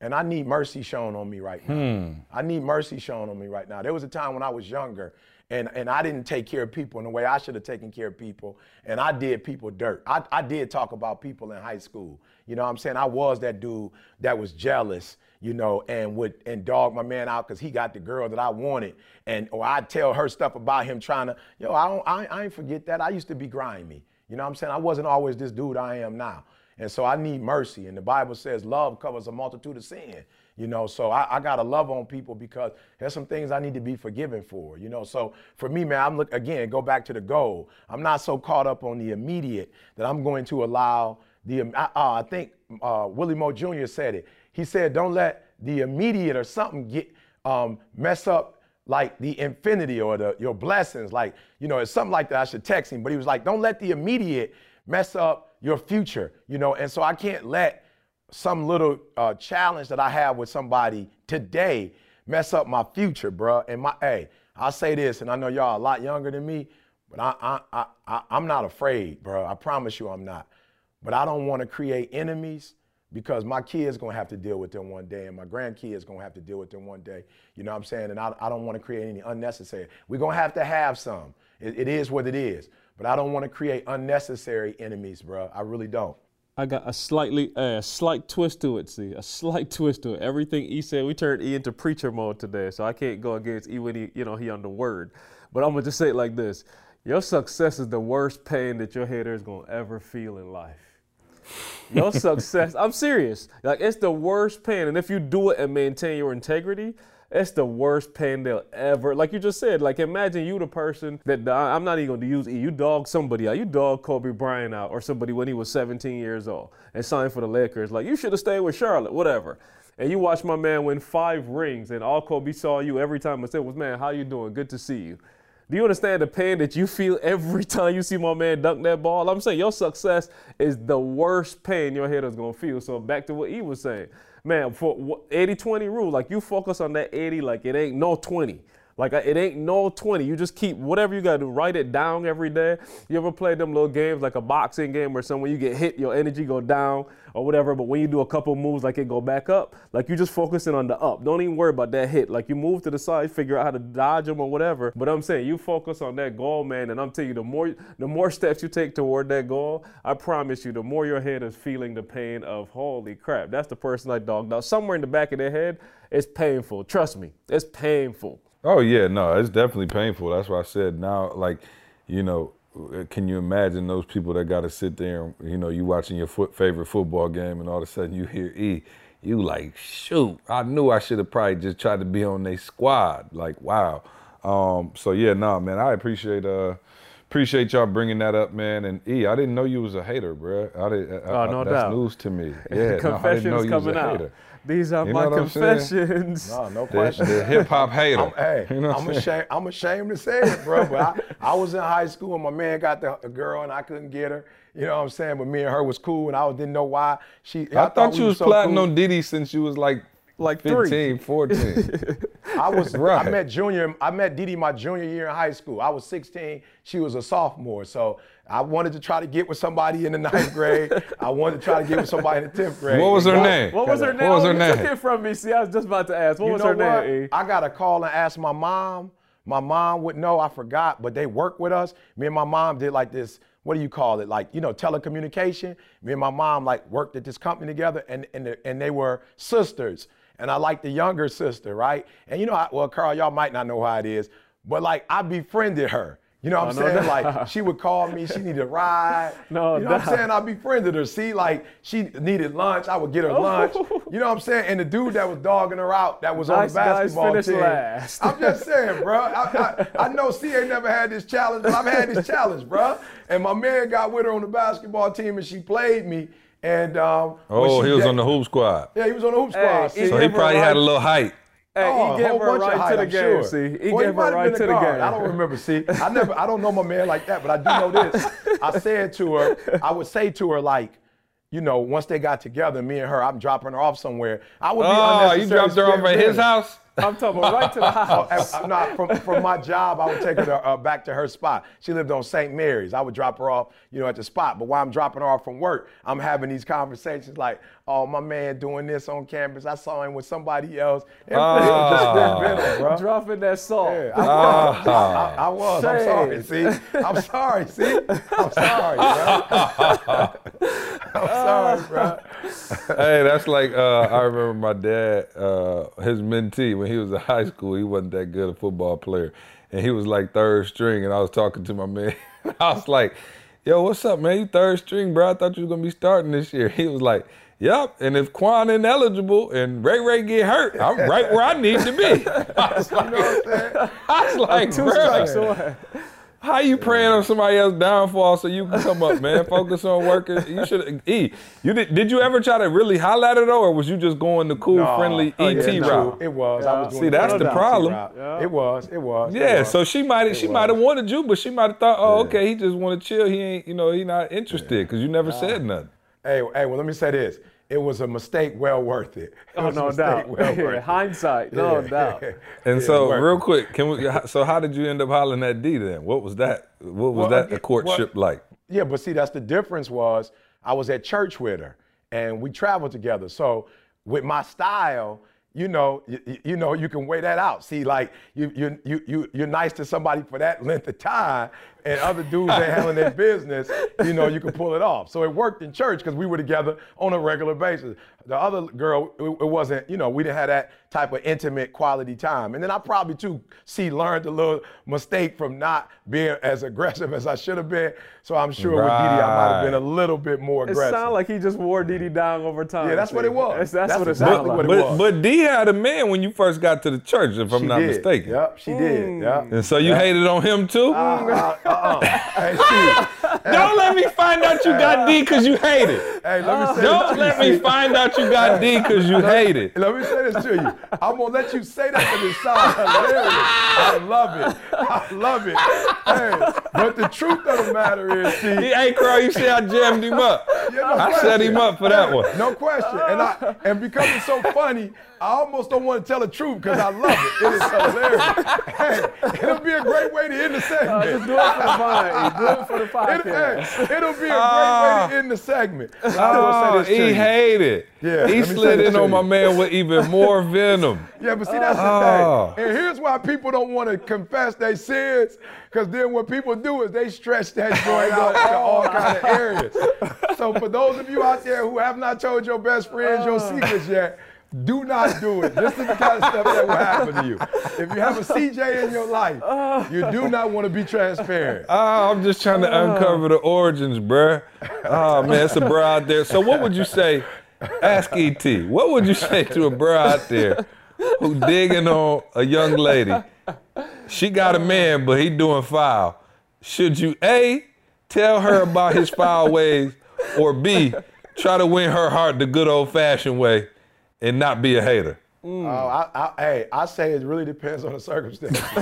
And I need mercy shown on me right now. Hmm. I need mercy shown on me right now. There was a time when I was younger and, and I didn't take care of people in the way I should have taken care of people. And I did people dirt. I, I did talk about people in high school. You know what I'm saying? I was that dude that was jealous you know, and would and dog my man out because he got the girl that I wanted, and or I'd tell her stuff about him trying to, yo, I don't, I, I ain't forget that. I used to be grimy. You know what I'm saying? I wasn't always this dude I am now. And so I need mercy. And the Bible says love covers a multitude of sin. You know, so I, I gotta love on people because there's some things I need to be forgiven for. You know, so for me, man, I'm look again, go back to the goal. I'm not so caught up on the immediate that I'm going to allow the. Uh, I think uh, Willie Moore Jr. said it. He said, don't let the immediate or something get um, mess up like the infinity or the your blessings. Like, you know, it's something like that. I should text him. But he was like, don't let the immediate mess up your future, you know. And so I can't let some little uh, challenge that I have with somebody today mess up my future, bro. And my hey, I'll say this, and I know y'all a lot younger than me, but I, I, I, I I'm not afraid, bro. I promise you I'm not. But I don't want to create enemies because my kids gonna have to deal with them one day and my grandkids gonna have to deal with them one day. You know what I'm saying? And I, I don't want to create any unnecessary. We're gonna have to have some. It, it is what it is. But I don't want to create unnecessary enemies, bro. I really don't. I got a slightly uh, a slight twist to it. See, a slight <laughs> twist to it. Everything E said, we turned E into preacher mode today, so I can't go against E when he, you know, he on the word. But I'm gonna just say it like this: Your success is the worst pain that your hater is gonna ever feel in life. <laughs> Your success, I'm serious. Like it's the worst pain. And if you do it and maintain your integrity, It's the worst pain they'll ever. Like you just said, like imagine you the person that I'm not even going to use E. You dog somebody out. You dog Kobe Bryant out or somebody when he was 17 years old and signed for the Lakers. Like you should have stayed with Charlotte, whatever. And you watch my man win five rings, and all Kobe saw you every time I said was, "Man, how you doing? Good to see you." Do you understand the pain that you feel every <laughs> time you see my man dunk that ball? I'm saying your success is the worst pain your head is gonna feel. So back to what he was saying man, for 80 20 rule, like you focus on that 80 like it ain't no 20. Like it ain't no 20. You just keep whatever you gotta do, write it down every day. You ever play them little games like a boxing game where somewhere you get hit, your energy go down or whatever, but when you do a couple moves, like it go back up, like you just focusing on the up. Don't even worry about that hit. Like you move to the side, figure out how to dodge them or whatever. But I'm saying you focus on that goal, man, and I'm telling you, the more the more steps you take toward that goal, I promise you, the more your head is feeling the pain of holy crap. That's the person I dogged out. Somewhere in the back of their head, it's painful. Trust me, it's painful. Oh yeah, no, it's definitely painful. That's why I said now, like, you know, can you imagine those people that got to sit there and you know you watching your foot, favorite football game and all of a sudden you hear E, you like shoot, I knew I should have probably just tried to be on their squad. Like wow. Um, so yeah, no, man, I appreciate uh appreciate y'all bringing that up, man. And E, I didn't know you was a hater, bro. I did. I, oh, no I, doubt. That's news to me. <laughs> Yeah, Confessions no, I didn't know you coming was a out. hater. These are You my know what I'm saying? confessions. No, no question. the hip hop hater. I'm, hey, You know I'm I'm ashamed. I'm ashamed to say it, bro. But I, I was in high school and my man got the, the girl and I couldn't get her. You know what I'm saying? But me and her was cool and I didn't know why. She. I, thought we you was so plotting cool. on Dede since you was like Like three. 14. <laughs> I was. Right. I met junior. I met Dede my junior year in high school. I was 16. She was a sophomore. So I wanted to try to get with somebody in the ninth <laughs> grade. I wanted to try to get with somebody in the tenth grade. What was her God- name? What was her name? What name? was her you name? took it from me. See, I was just about to ask. What you was know her what? name? E? I got a call and asked my mom. My mom would know. I forgot, but they worked with us. Me and my mom did like this. What do you call it? Like you know, telecommunication. Me and my mom like worked at this company together, and and the- and they were sisters. And I like the younger sister, right? And you know, I, well, Carl, y'all might not know how it is, but like I befriended her. You know what I'm Oh, no saying? doubt. Like <laughs> she would call me, she needed a ride. No you know what I'm saying? I befriended her. See, like she needed lunch, I would get her Oh. lunch. You know what I'm saying? And the dude that was dogging her out, that was Nice on the guys basketball finish team. last. I'm just saying, bro. I, I, I know C ain't never had this challenge, but I've had this challenge, bro. And my man got with her on the basketball team, and she played me. And um, Oh, she he was did- on the hoop squad. Yeah, he was on the hoop squad. Hey. So he probably a had a little height. Hey, Oh, he gave whole her a bunch of right height, to the I'm game. sure. See, he Well, gave might her right to the the guard. game. I don't remember. See, I never, I don't know my man like that, but I do know this. I <laughs> said to her, I would say to her like, you know, once they got together, me and her, I'm dropping her off somewhere. I would be Oh, you dropped her off at his house? I'm talking about right to the <laughs> house. Uh, no, from, from my job, I would take her to, uh, back to her spot. She lived on St. Mary's. I would drop her off, you know, at the spot. But while I'm dropping her off from work, I'm having these conversations like, "Oh, my man doing this on campus. I saw him with somebody else." And Ah. <laughs> just been bro. <laughs> Dropping that salt. Yeah, I was. Ah. I, I was. I'm sorry. See, I'm sorry. See, I'm sorry, bro. <laughs> I'm sorry, bro. hey, that's like uh, I remember my dad, uh, his mentee when he was in high school. He wasn't that good a football player, and he was like third string. And I was talking to my man. I was like, "Yo, what's up, man? You third string, bro? I thought you was gonna be starting this year." He was like. Yep, and if Quan ineligible and Ray Ray get hurt, I'm right where I need to be. <laughs> I was like, <laughs> I was like, Two strikes away. How you praying on somebody else's downfall so you can come up, man? Focus on working. You <laughs> should E. You did? Did you ever try to really highlight it, or was you just going the cool, No. friendly Oh, ET yeah, no, route? It was. I was doing See, that's the problem. route. It was. It was. it Yeah, was. so she might she might have wanted you, but she might have thought, oh, okay, he just want to chill. He ain't, you know, he not interested because you never said nothing. Hey, hey, well, let me say this. It was a mistake well worth it. <laughs> It Oh, no doubt. Well <laughs> worth it. hindsight, no Yeah. doubt. <laughs> And Yeah, so, real it. quick, can we? So, how did you end up hollering at D then? What was that? What was Well, that The courtship well- like? Yeah, but see, that's the difference was I was at church with her and we traveled together. So with my style, you know, you, you know, you can weigh that out. See, like you, you, you, you, you're nice to somebody for that length of time, and other dudes ain't handling their business, you know, you can pull it off. So it worked in church because we were together on a regular basis. The other girl, it, it wasn't, you know, we didn't have that type of intimate quality time. And then I probably too see learned a little mistake from not being as aggressive as I should have been. So I'm sure with Dede I might have been a little bit more aggressive. It aggressive. sounded like he just wore Dede down over time. Yeah, that's what it was. That's, that's, That's what it exactly sounded what it But was. but D had a man when you first got to the church, if I'm She not did. mistaken. Yep, she did. Mm. Yep. And so you hated on him too? Uh, uh-uh. hey, <laughs> Don't let me find out you got D because you hate it. hey, let me oh. say Don't this let me find out you got D because you hate it. <laughs> Let me say this to you. I'm gonna let you say that because it sounds hilarious. I love it. I love it. Hey, but the truth of the matter is, see, Hey, Carl, you see I jammed him up. Yeah, no I question. set him up for that one. No question. And I and because it's so funny, I almost don't want to tell the truth because I love it. It is hilarious. Hey, it'll be a great way to end the segment. Oh, just do it for the vine. <laughs> Do it for the It, podcast. hey, it'll be a great way to end the segment. Oh. I Oh, will say this he you. hated. Yeah, he let me say slid in on my man with even more <laughs> venom. Yeah, but see, that's Oh. the thing. And here's why people don't want to confess their sins, because then what people do is they stretch that joint <laughs> out to all kind of areas. So for those of you out there who have not told your best friends your oh. secrets yet, do not do it. This is the kind of stuff that will happen to you. If you have a CJ in your life, you do not want to be transparent. Oh, I'm just trying to uncover the origins, bruh. Oh man, it's a bro out there. So what would you say? Ask ET. What would you say to a bro out there who digging on a young lady? She got a man, but he doing foul. Should you A, tell her about his foul ways, or B, try to win her heart the good old fashioned way and not be a hater? Oh, I, I, hey, I say it really depends on the circumstances. <laughs> <laughs>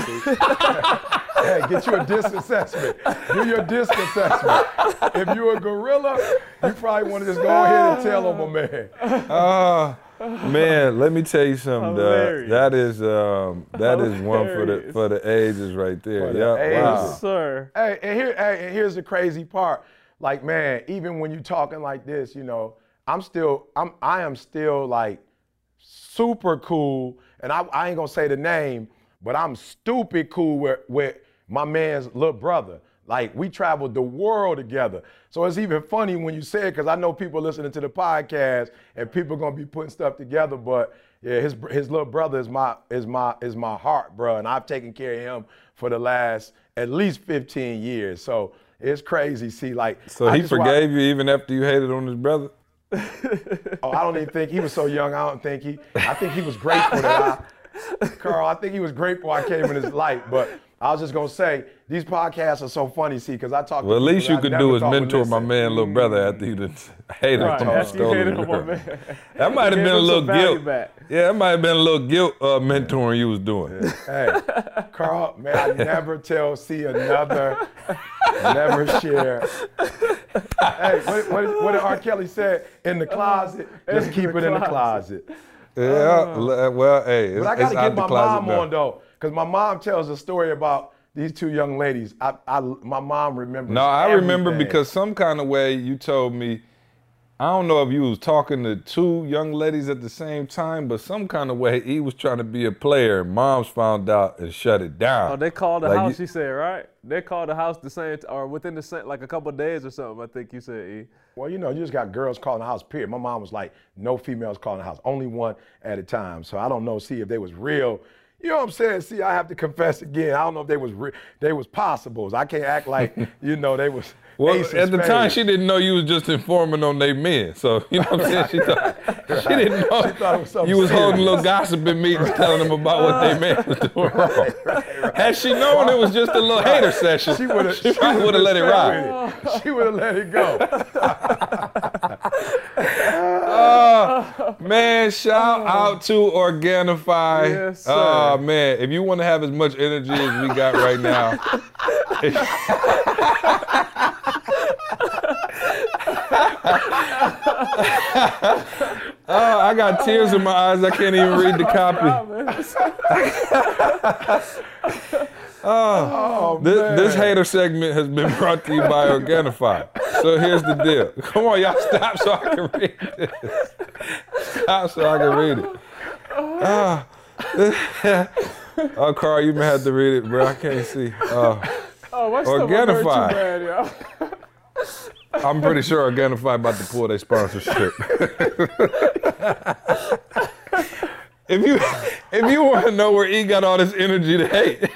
hey, get you a DISC assessment. Do your DISC assessment. If you're a gorilla, you probably want to just go ahead and tell on my man. Ah, man, let me tell you something. dog. Hilarious. That is um, that is one for the for the ages right there. The Yeah, wow. Yes, sir. Hey, and here, hey, and here's the crazy part. Like, man, even when you're talking like this, you know, I'm still, I'm, I am still like super cool, and I, I ain't gonna say the name, but I'm stupid cool with with my man's little brother. Like we traveled the world together. So it's even funny when you say it, because I know people listening to the podcast and people gonna be putting stuff together. But yeah, his his little brother is my is my is my heart, bro, and I've taken care of him for the last at least 15 years. So it's crazy. See, like So I he forgave you even after you hated on his brother? Oh, I don't even think he was so young. I don't think he. I think he was grateful that I, Carl. I think he was grateful I came in his life. But I was just gonna say these podcasts are so funny. See, because I talk. Well, at least you I could do is mentor my man, little brother, after you done <laughs> hated Right, him. you stolen hated his <laughs> girl. man. That might have been a little guilt. back. Yeah, that might have been a little guilt uh, mentoring you was doing. Hey, Carl, man, I <laughs> never tell see another, never share. hey, what, what, what did R. Kelly said? In the closet, just keep it in the closet. Yeah, uh. l- well, hey, it's, But I got to get my mom now. on though, because my mom tells a story about these two young ladies. I, I, my mom remembers. No, I remember because some kind of way you told me. I don't know if you was talking to two young ladies at the same time, but some kind of way he was trying to be a player. Moms found out and shut it down. Oh, they called the Like house. you- You said right? They called the house the same, t- or within the same, like a couple of days or something. I think you said. E. Well, you know, you just got girls calling the house. Period. My mom was like, no females calling the house, only one at a time. So I don't know. See if they was real. You know what I'm saying? See, I have to confess again. I don't know if they was re- they was possibles. I can't act like <laughs> you know they was. Well, at the time, she didn't know you was just informing on their men. So, you know what I'm saying? She thought, she didn't know She thought it was you was holding little gossiping meetings telling them about what they man was doing wrong. Had she known it was just a little hater session, She would have. she would have let it ride. She would have let it go. <laughs> Oh, man, shout out to Organifi. Yes, sir. Oh, man, if you want to have as much energy as we got right now, <laughs> <laughs> oh, I got tears in my eyes. I can't even read the <laughs> copy. <laughs> Oh, This, man. this hater segment has been brought to you by Organifi. So here's the deal. Come on, y'all stop so I can read this. Stop so I can read it. Ah. oh, Carl, you may have to read it, bro. I can't see. Oh, Oh my stomach hurt too Organifi. bad, yo. <laughs> I'm pretty sure Organifi about to pull their sponsorship. <laughs> if you if you want to know where E got all this energy to hate, <laughs>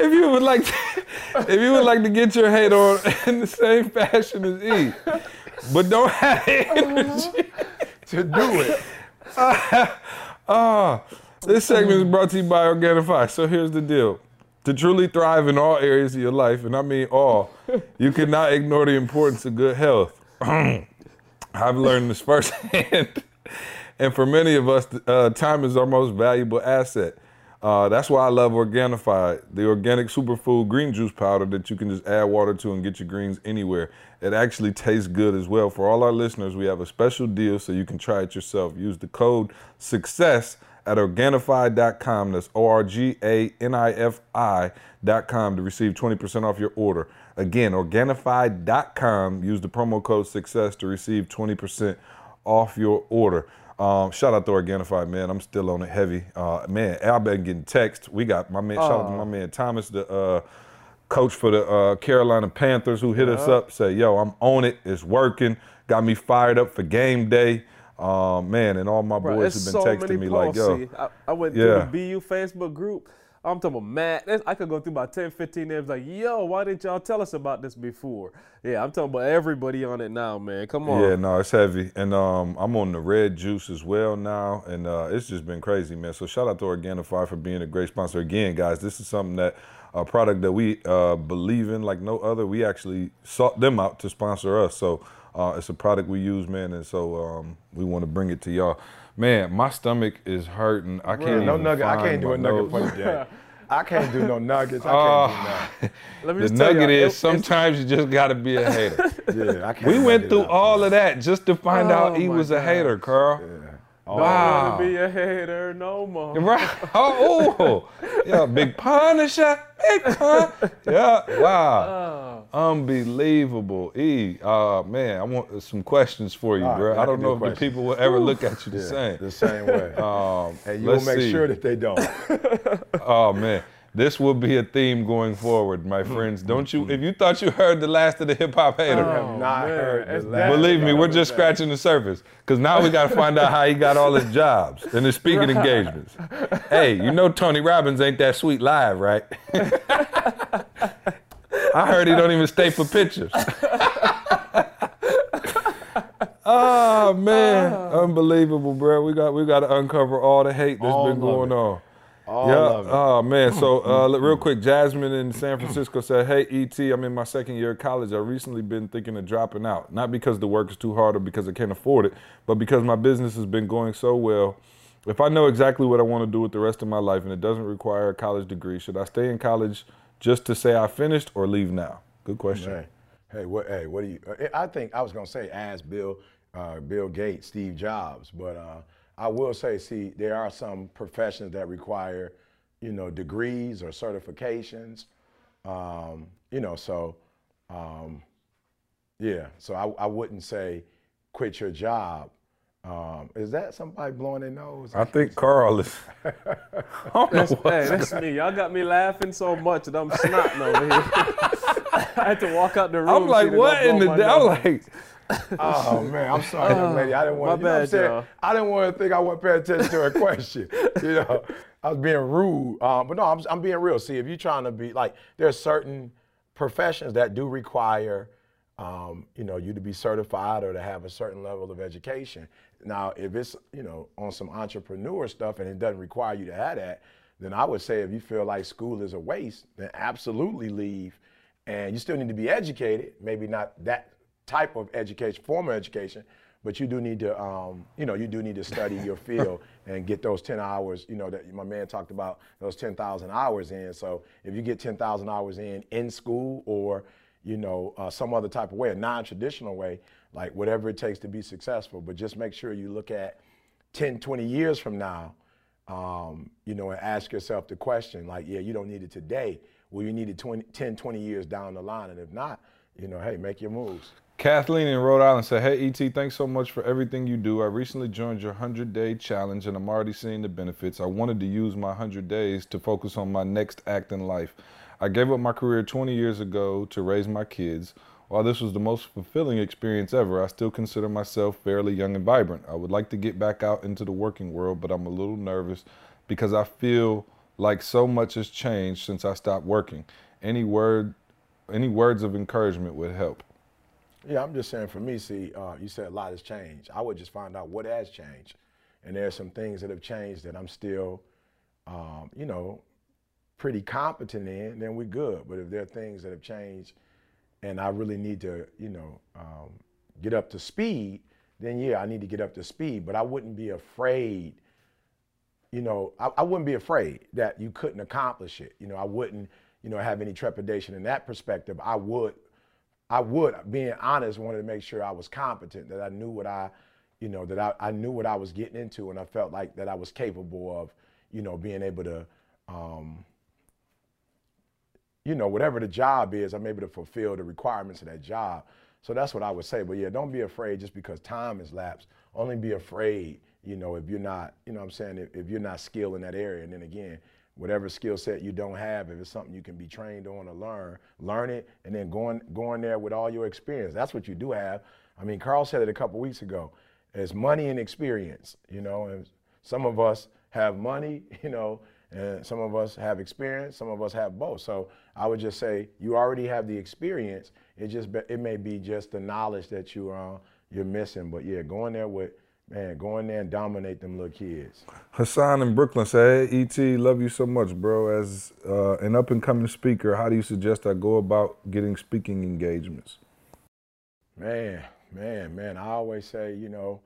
if you would like to, if you would like to get your hate on in the same fashion as E, but don't have the energy To do it. Ah, this segment is brought to you by Organifi. So here's the deal. To truly thrive in all areas of your life, and I mean all, you cannot ignore the importance of good health. <clears throat> I've learned this firsthand. And for many of us, uh, time is our most valuable asset. Uh, that's why I love Organifi, the organic superfood green juice powder that you can just add water to and get your greens anywhere. It actually tastes good as well. For all our listeners, we have a special deal so you can try it yourself. Use the code SUCCESS at Organifi.com. That's O R G A N I F I.com to receive 20% off your order. Again, Organifi.com. Use the promo code SUCCESS to receive 20% off your order. Um, shout out to Organifi, man. I'm still on it heavy. Uh, man, I've been getting texts. We got my man, shout out to my man Thomas, the uh, coach for the uh, Carolina Panthers, who hit us up, say, yo, I'm on it. It's working. Got me fired up for game day. Um, man, and all my Bro, boys have so been texting many me posts. like, yo, See, I, I went Yeah. through the BU Facebook group. I'm talking about Matt. I could go through about 10, 15 names like, yo, why didn't y'all tell us about this before? Yeah, I'm talking about everybody on it now, man. Come on. Yeah, no, it's heavy, and um, I'm on the red juice as well now, and uh, it's just been crazy, man. So shout out to Organifi for being a great sponsor again, guys. This is something that a product that we uh, believe in like no other. We actually sought them out to sponsor us, so uh, it's a product we use, man, and so um, we want to bring it to y'all. Man, my stomach is hurting. I can't No even nugget. I can't do my a nugget for notes. you, Jay. I can't do no nuggets. I Oh, can't do ah. nothing. <laughs> Let me the just tell nugget y'all, is it- sometimes you just got to be a hater. <laughs> Yeah, I can't. we went through out. all of that just to find out Oh he my was a hater, Carl. Don't Wow. wanna be a hater no more. Right. <laughs> Oh, oh. yeah, big punisher. Big pun. Yeah. Wow. Unbelievable. E. Uh man, I want some questions for you, All right, bro. I I don't know do if the people will ever look at you the Yeah, same. the same way. <laughs> Um, and you will make see. sure that they don't. <laughs> Oh man. This will be a theme going forward, my friends. Don't you? If you thought you heard the last of the hip hop hater, I have not man, heard the last Believe me, we're it. just scratching the surface. Because now we got to find out how he got all his jobs and his speaking <laughs> engagements. Hey, you know Tony Robbins ain't that sweet live, right? I heard he don't even stay for pictures. oh <laughs> man, ah. unbelievable, bro. We got we got to uncover all the hate that's All been going on. All yeah. Oh man. So uh, real quick, Jasmine in San Francisco said, "Hey ET, I'm in my second year of college. I've recently been thinking of dropping out, not because the work is too hard or because I can't afford it, but because my business has been going so well. If I know exactly what I want to do with the rest of my life and it doesn't require a college degree, should I stay in college just to say I finished or leave now? Good question. Hey, hey, what? Hey, what do you? I think I was gonna say ask Bill, uh, Bill Gates, Steve Jobs, but uh, I will say, see, there are some professions that require, you know, degrees or certifications. Um, you know, so um, yeah, so I, I wouldn't say quit your job. Um, is that somebody blowing their nose? I think Carl is. <laughs> I That's, hey, that's me. Y'all got me laughing so much that I'm snotting over here. <laughs> I had to walk out the room. I'm like, what in the? my day? I'm like, Oh man, I'm sorry, young lady. I didn't want my to. You know I'm bad, saying? I didn't want to think I wasn't paying attention to her question. You know, I was being rude. Um, but no, I'm, I'm being real. See, if you're trying to be like, there's certain professions that do require, um, you know, you to be certified or to have a certain level of education. Now, if it's you know on some entrepreneur stuff and it doesn't require you to have that, then I would say if you feel like school is a waste, then absolutely leave. And you still need to be educated, maybe not that type of education, formal education, but you do need to, um, you know, you do need to study your <laughs> field and get those 10 hours, you know, that my man talked about, those 10,000 hours in. So if you get 10,000 hours in in school or, you know, uh, some other type of way, a non-traditional way, like whatever it takes to be successful, but just make sure you look at 10, 20 years from now, um, you know, and ask yourself the question, like, yeah, you don't need it today. Will you need it 20, 10, 20 years down the line? And if not, you know, hey, make your moves. Kathleen in Rhode Island said, Hey, ET, thanks so much for everything you do. I recently joined your 100 day challenge and I'm already seeing the benefits. I wanted to use my 100 days to focus on my next act in life. I gave up my career 20 years ago to raise my kids. While this was the most fulfilling experience ever, I still consider myself fairly young and vibrant. I would like to get back out into the working world, but I'm a little nervous because I feel like so much has changed since I stopped working. Any word, any words of encouragement would help. Yeah, I'm just saying for me, see, uh, you said a lot has changed. I would just find out what has changed. And there are some things that have changed that I'm still, um, you know, pretty competent in, then we're good. But if there are things that have changed and I really need to, you know, um, get up to speed, then yeah, I need to get up to speed. But I wouldn't be afraid, you know, I, I wouldn't be afraid that you couldn't accomplish it. You know, I wouldn't, you know, have any trepidation in that perspective. I would, I would, being honest, wanted to make sure I was competent, that I knew what I, you know, that I, I knew what I was getting into and I felt like that I was capable of, you know, being able to, um, you know, whatever the job is, I'm able to fulfill the requirements of that job. So that's what I would say. But yeah, don't be afraid just because time has lapsed. Only be afraid, you know, if you're not, you know what I'm saying, if, if you're not skilled in that area. And then again, whatever skill set you don't have, if it's something you can be trained on or learn, learn it and then going going there with all your experience. That's what you do have. I mean, Carl said it a couple weeks ago. It's money and experience, you know, and some of us have money, <laughs> you know, and some of us have experience, some of us have both. So I would just say you already have the experience. It just it may be just the knowledge that you are uh, you're missing. But yeah, going there with man, go in there and dominate them little kids. Hassan in Brooklyn said, hey, ET, love you so much, bro. As uh, an up and coming speaker, how do you suggest I go about getting speaking engagements? Man, man, man, I always say, you know,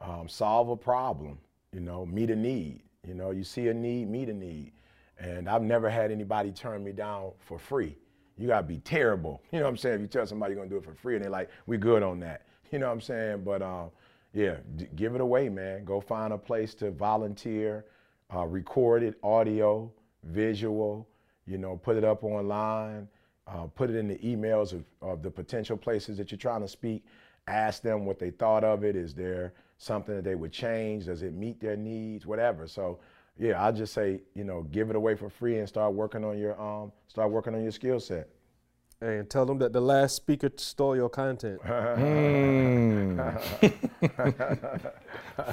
um, solve a problem, you know, meet a need. You know, you see a need, meet a need. And I've never had anybody turn me down for free. You gotta be terrible. <laughs> You know what I'm saying? If you tell somebody you're gonna do it for free and they're like, we good on that. <laughs> You know what I'm saying? But um, yeah, give it away, man. Go find a place to volunteer, uh, record it, audio, visual, you know, put it up online, uh, put it in the emails of, of the potential places that you're trying to speak. Ask them what they thought of it. Is there something that they would change? Does it meet their needs? Whatever. So yeah, I'll just say, you know, give it away for free and start working on your um start working on your skill set. And tell them that the last speaker stole your content. mm.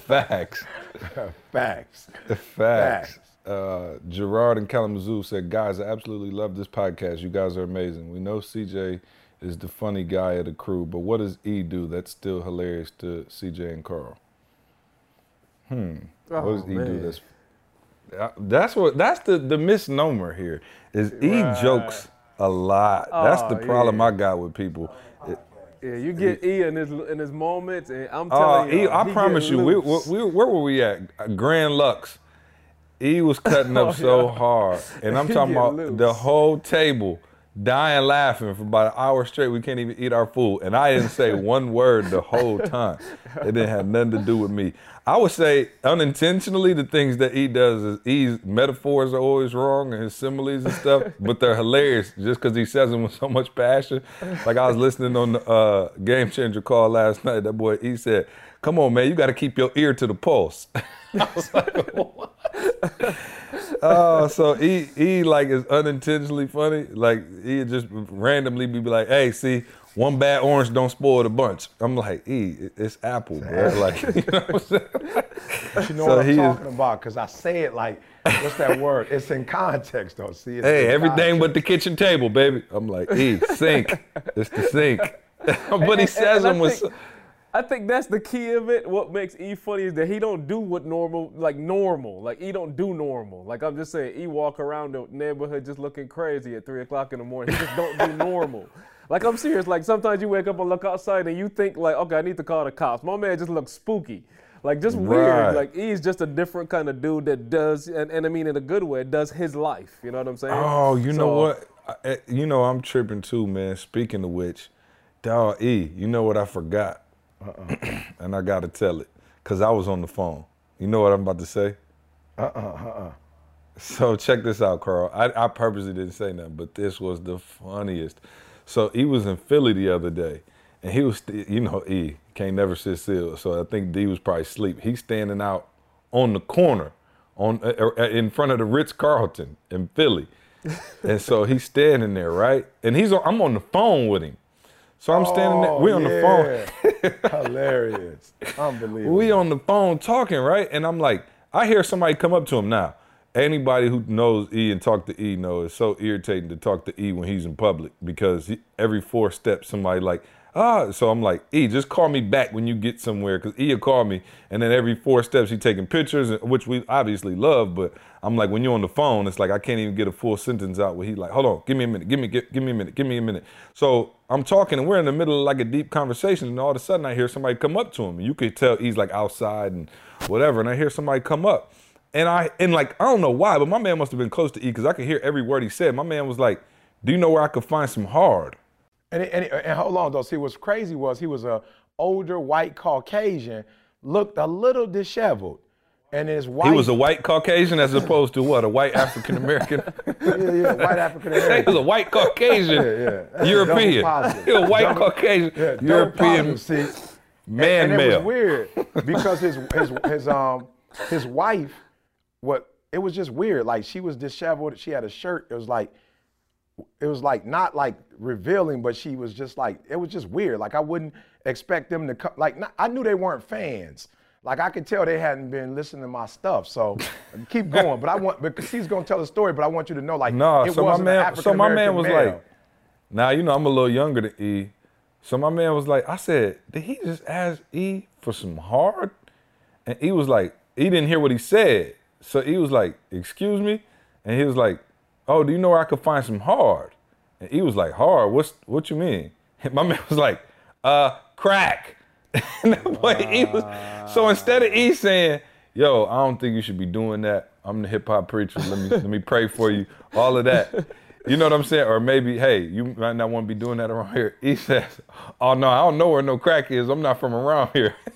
Facts. <laughs> Facts. Facts. Facts. Uh, Gerard and Kalamazoo said, guys, I absolutely love this podcast. You guys are amazing. We know CJ is the funny guy of the crew, but what does E do that's still hilarious to CJ and Carl? Hmm. Oh, what does E man. do that's uh, that's what that's the the misnomer here is right. E jokes a lot. Oh, that's the problem yeah. I got with people. It, yeah, you get E in his in his moments, and I'm telling uh, you, e, I promise you, we, we, where were we at? Grand Lux. E was cutting up <laughs> oh, so yeah. hard, and I'm <laughs> talking about loose. the whole table dying laughing for about an hour straight. We can't even eat our food. And I didn't say <laughs> one word the whole time. It didn't have nothing to do with me. I would say unintentionally the things that he does is he's metaphors are always wrong and his similes and stuff, <laughs> but they're hilarious just because he says them with so much passion. Like I was listening on the uh, Game Changer call last night. That boy, he said, "Come on, man, you got to keep your ear to the pulse." <laughs> I was like, "What?" <laughs> oh, so he he like is unintentionally funny. Like he just randomly be like, "Hey, see, one bad orange don't spoil the bunch." I'm like, "E, it's apple, bro." Like, <laughs> you know what I'm saying? But you know so what I'm talking is, about? Because I say it like, what's that word? It's in context, though. See, hey, everything context. but the kitchen table, baby. I'm like, E, sink. it's the sink. <laughs> but he says them with. I think that's the key of it. What makes E funny is that he don't do what normal, like normal. Like E don't do normal. Like I'm just saying, E walk around the neighborhood just looking crazy at three o'clock in the morning. He just don't do <laughs> normal. Like I'm serious. Like sometimes you wake up and look outside and you think like, okay, I need to call the cops. My man just looks spooky. Like just right. weird. Like E's just a different kind of dude that does, and, and I mean in a good way, does his life. You know what I'm saying? Oh, you so, know what? I, eh, you know I'm tripping too, man. Speaking of which, dog E, you know what I forgot? Uh-uh. <clears throat> and I got to tell it because I was on the phone. You know what I'm about to say? Uh-uh, uh-uh. So check this out, Carl. I, I purposely didn't say nothing, but this was the funniest. So he was in Philly the other day, and he was, you know, E can't never sit still. So I think D was probably asleep. He's standing out on the corner, on uh, uh, in front of the Ritz Carlton in Philly, and so he's standing there, right? And he's on, I'm on the phone with him. So I'm standing there. We on the phone. phone. Hilarious. Unbelievable. We on the phone talking, right? And I'm like, I hear somebody come up to him now. Anybody who knows E and talk to E knows it's so irritating to talk to E when he's in public because he, every four steps somebody like, ah. So I'm like, E, just call me back when you get somewhere because E will call me. And then every four steps he taking pictures, which we obviously love. But I'm like, when you're on the phone, it's like I can't even get a full sentence out where he like, hold on, give me a minute, give me, give, give me a minute, give me a minute. So I'm talking and we're in the middle of like a deep conversation, and all of a sudden I hear somebody come up to him. You could tell he's like outside and whatever, and I hear somebody come up. And I and like I don't know why, but my man must have been close to E because I could hear every word he said. My man was like, "Do you know where I could find some hard?" And, and, and hold on though. See, what's crazy was he was a older white Caucasian, looked a little disheveled, and his wife. He was a white Caucasian as opposed to what? A white African American. <laughs> yeah, yeah, white African American. <laughs> he was a white Caucasian Yeah, yeah. European. He was a white Double- Caucasian Yeah, European see. man and, and it was weird <laughs> because his his his um his wife, what it was just weird. Like she was disheveled. She had a shirt. It was like it was like not like revealing, but she was just like it was just weird. Like I wouldn't expect them to come. Like not, I knew they weren't fans. Like I could tell they hadn't been listening to my stuff. So <laughs> keep going. But I want because he's gonna tell the story. But I want you to know like No, it so my man, so my man was male. like, now you know I'm a little younger than E, so my man was like, I said, did he just ask E for some hard? And E was like, he didn't hear what he said, so he was like, excuse me, and he was like, oh, do you know where I could find some hard? And he was like, hard? What's what you mean? <laughs> And my man was like, uh, crack. <laughs> and that boy, was, so instead of E saying, yo, I don't think you should be doing that. I'm the hip hop preacher. Let me let me <laughs> pray for you. All of that. You know what I'm saying? Or maybe, hey, you might not want to be doing that around here. He says, oh no, I don't know where no crack is. I'm not from around here. <laughs>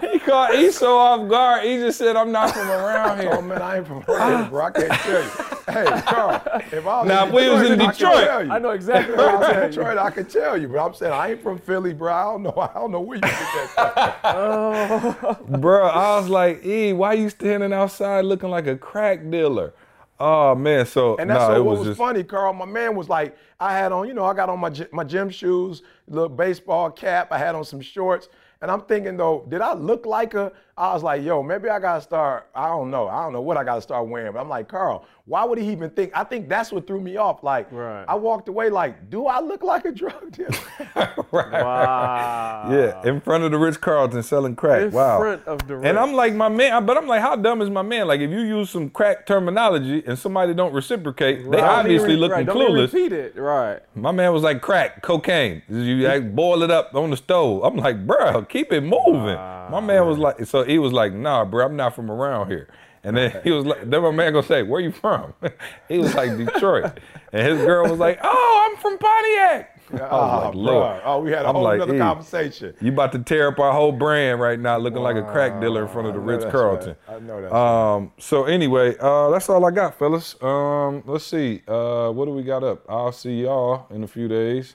<laughs> he caught he so off guard. He just said, I'm not from around here." Oh here. man, I ain't from around here, bro. I can't tell you. Hey, Carl, if I was Now, in if we was in I Detroit, tell you. I know exactly If what I I'm was in saying. Detroit, I could tell you, but I'm saying I ain't from Philly, bro. I don't know. I don't know where you get that. from. Oh. Bro, I was like, E, why you standing outside looking like a crack dealer? Oh man, so And that's no, so it what was, was just funny, Carl. My man was like, I had on, you know, I got on my my gym shoes, little baseball cap. I had on some shorts, and I'm thinking though, did I look like a? I was like, yo, maybe I gotta start. I don't know. I don't know what I gotta start wearing. But I'm like, Carl, why would he even think? I think that's what threw me off. Like, Right. I walked away like, do I look like a drug dealer? <laughs> right. Wow. yeah, in front of the Ritz Carlton selling crack. In wow. front of the And I'm like, my man, but I'm like, how dumb is my man? Like, if you use some crack terminology and somebody don't reciprocate, they Don't obviously even- looking right, don't clueless. repeat it. Right. My man was like, crack, cocaine. You like, boil it up on the stove. I'm like, bro, keep it moving. My man was like, so he was like, nah, bro, I'm not from around here. And then he was like, then my man gonna say, where you from? <laughs> he was like, Detroit. And his girl was like, oh, I'm from Pontiac. Oh, like. Lord. oh, we had a I'm whole like, other "E, conversation. You about to tear up our whole brand right now, looking like a crack dealer in front of the Ritz Carlton. right. I know right. Um, so anyway, uh, that's all I got, fellas. Um, let's see. Uh, what do we got up? I'll see y'all in a few days.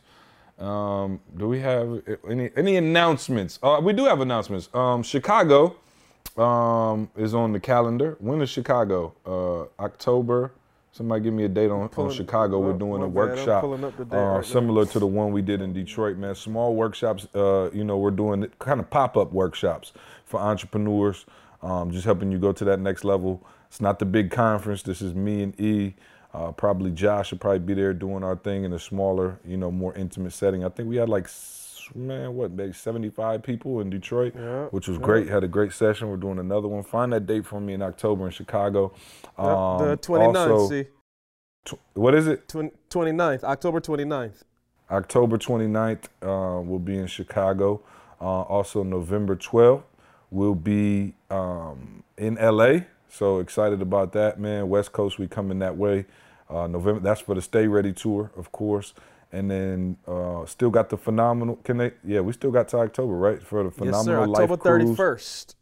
Um, do we have any any announcements? Uh, we do have announcements. Um, Chicago um, is on the calendar. When is Chicago? Uh, October. Somebody give me a date on, on Chicago. We're doing a workshop up the uh, right now. similar to the one we did in Detroit, man. Small workshops. Uh, you know, we're doing kind of pop up workshops for entrepreneurs, um, just helping you go to that next level. It's not the big conference. This is me and E. Uh, probably Josh will probably be there doing our thing in a smaller, you know, more intimate setting. I think we had like, man, what, maybe 75 people in Detroit, Yeah, which was great. Had a great session. We're doing another one. Find that date for me in October in Chicago. Um, the 29th, also- see. tw- what is it? Twen- 29th, October 29th. October 29th, uh, we'll be in Chicago. Uh, also, November 12th, we'll be um, in LA. So excited about that, man. West Coast, we coming that way. Uh, November, that's for the Stay Ready tour, of course. And then uh, still got the phenomenal. Can they? Yeah, we still got to October, right? For the Yes, sir. phenomenal life cruise. October cruise thirty-first.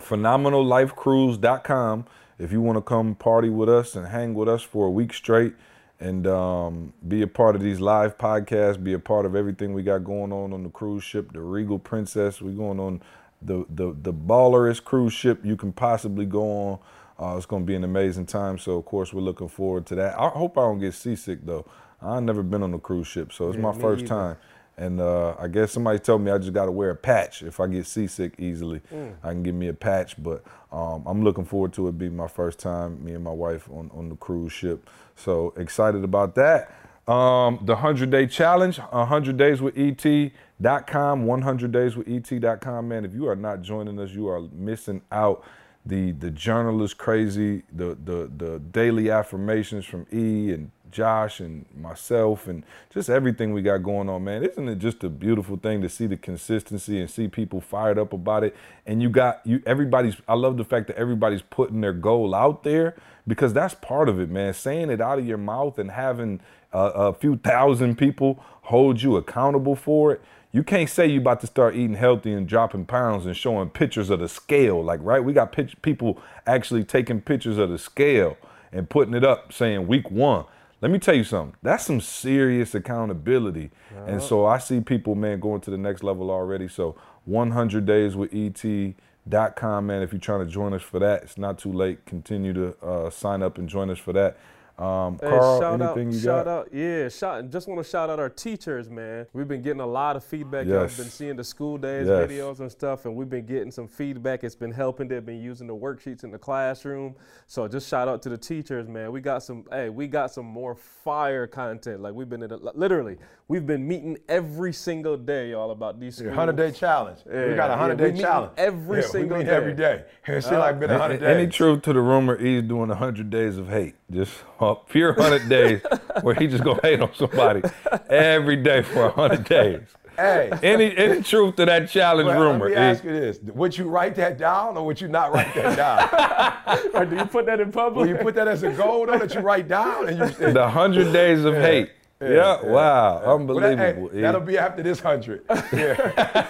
phenomenallifecruise.com if you want to come party with us and hang with us for a week straight and um, be a part of these live podcasts, be a part of everything we got going on on the cruise ship, the Regal Princess. We're going on the the the ballerest cruise ship you can possibly go on. Uh, it's going to be an amazing time. So of course we're looking forward to that. I hope I don't get seasick though. I've never been on a cruise ship, so it's Yeah, my first either. time. And uh, I guess somebody told me I just got to wear a patch if I get seasick easily. Mm. I can give me a patch, but um, I'm looking forward to it being my first time, me and my wife on, on the cruise ship. So excited about that. Um, the 100 day challenge, 100 days with ET.com, 100 days with ET.com. Man, if you are not joining us, you are missing out. The the journalist crazy, the the the daily affirmations from E and Josh and myself and just everything we got going on, man. Isn't it just a beautiful thing to see the consistency and see people fired up about it? And you got you everybody's I love the fact that everybody's putting their goal out there because that's part of it, man. Saying it out of your mouth and having a, a few thousand people hold you accountable for it. You can't say you about to start eating healthy and dropping pounds and showing pictures of the scale. Like, right? We got pitch, people actually taking pictures of the scale and putting it up saying week one. Let me tell you something. That's some serious accountability. And so I see people, man, going to the next level already. So 100 days with ET.com, man. If you're trying to join us for that, it's not too late. Continue to uh, sign up and join us for that. Um, Hey, Carl, shout out, anything you shout got? out, yeah, shout. Just want to shout out our teachers, man. We've been getting a lot of feedback. Yes. I've been seeing the school days Yes. videos and stuff, and we've been getting some feedback. It's been helping. They've been using the worksheets in the classroom. So just shout out to the teachers, man. We got some. Hey, we got some more fire content. Like we've been in a, literally, we've been meeting every single day, y'all, about these. The schools. 100 day challenge. Yeah, we got a 100 we day challenge. every yeah, single we meet day. every day. <laughs> It seems like been 100 days. Any truth to the rumor he's doing 100 days of hate? Just a pure 100 days where he just gonna hate on somebody every day for 100 days. Hey. Any any truth to that challenge Well, rumor? Let me is- ask you this: Would you write that down, or would you not write that down? <laughs> Or do you put that in public? Will you put that as a goal though, that you write down? And you, <laughs> the 100 days of hate. Yeah, wow, Well, that- hey, unbelievable. E. that'll be after this hundred. <laughs> Yeah.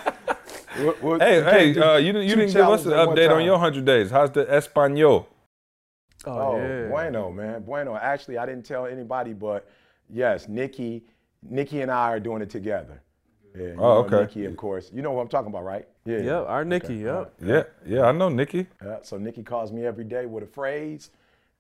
We'll- we'll- hey, hey, uh, you, didn't- you didn't give us an update on your 100 days. How's the Espanol? Oh, Oh, yeah. bueno, man, bueno. Actually, I didn't tell anybody, but yes, Nikki, Nikki and I are doing it together. Yeah, you Oh, okay. Nikki, of course. You know what I'm talking about, right? Yeah. Yep, our Nikki. Yep. Yeah, yeah, I know Nikki. Yeah, so Nikki calls me every day with a phrase,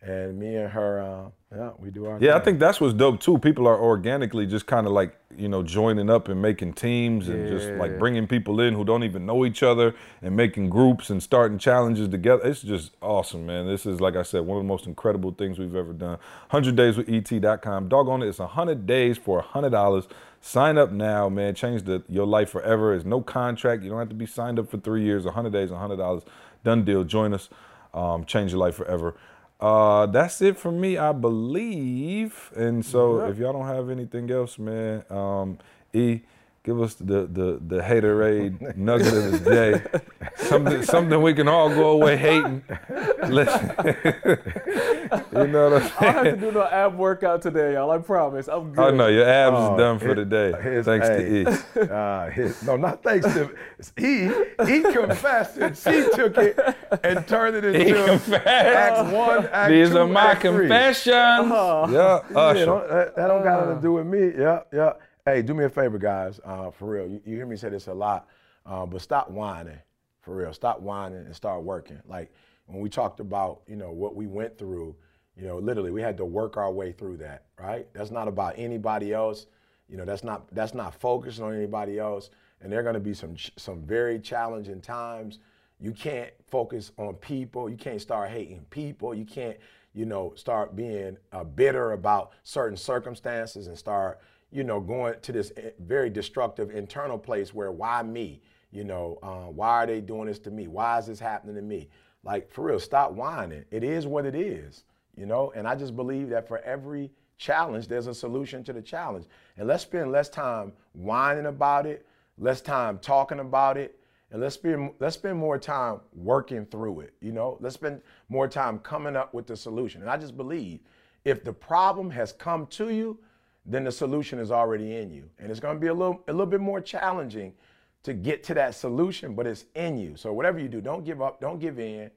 and me and her, uh, yeah, we do our. Yeah, I think that's what's dope too. People are organically just kind of like you know joining up and making teams and just like bringing people in who don't even know each other and making groups and starting challenges together. It's just awesome, man. This is like I said, one of the most incredible things we've ever done. 100 days with ET.com. Doggone it, it's 100 days for $100. Sign up now, man. Change the, your life forever. There's no contract. You don't have to be signed up for three years. 100 days, $100. Done deal. Join us. Um, change your life forever. Uh, that's it for me, I believe. And so, if y'all don't have anything else, man, um, E, give us the the the haterade <laughs> nugget of the day. something something we can all go away hating. <laughs> Listen, <laughs> you know what I'm <laughs> I don't have to do no ab workout today, y'all. I promise. I'm good. Oh no, your abs Oh, is done for his- the day. his- Thanks hey, to E. Uh, his, no, not thanks to he. He confessed and she took it and turned it He into confessed. Act One, Act These Two, are my Act Three. confessions. Yeah, Yeah, Usher. don't- that, that don't got nothing to do with me. Yeah, yeah. Hey, do me a favor, guys. Uh, for real, you, you hear me say this a lot, uh, but stop whining. For real, stop whining and start working. Like when we talked about, you know, what we went through. You know, literally, we had to work our way through that. Right? That's not about anybody else. You know, that's not that's not focused on anybody else. And there are going to be some some very challenging times. You can't focus on people. You can't start hating people. You can't, you know, start being uh, bitter about certain circumstances and start, you know, going to this eh, very destructive internal place where why me? You know, uh, why are they doing this to me? Why is this happening to me? Like for real, stop whining. It is what it is, you know. And I just believe that for every challenge, there's a solution to the challenge. And let's spend less time whining about it, less time talking about it, and let's spend let's spend more time working through it. You know, let's spend more time coming up with the solution. And I just believe if the problem has come to you, then the solution is already in you, and it's going to be a little a little bit more challenging to get to that solution, but it's in you. So whatever you do, don't give up, don't give in,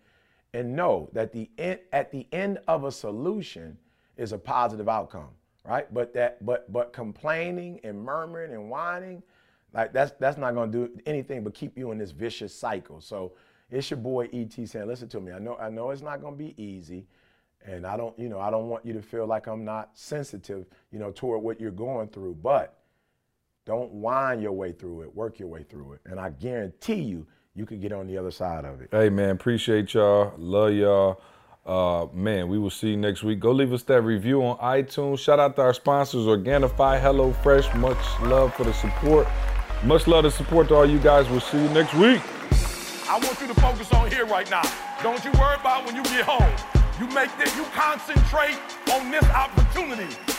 and know that the end, at the end of a solution is a positive outcome. right? But that, but but complaining and murmuring and whining, like that's that's not gonna do anything but keep you in this vicious cycle. So it's your boy ET saying, listen to me. I know I know it's not gonna be easy, and I don't you know I don't want you to feel like I'm not sensitive you know toward what you're going through, but don't whine your way through it. Work your way through it, and I guarantee you you could get on the other side of it. Hey man, appreciate y'all. Love y'all. Uh, man, we will see you next week. Go leave us that review on iTunes. Shout out to our sponsors, Organifi, Hello Fresh. Much love for the support. Much love and support to all you guys. We'll see you next week. I want you to focus on here right now. Don't you worry about when you get home. You make this, you concentrate on this opportunity.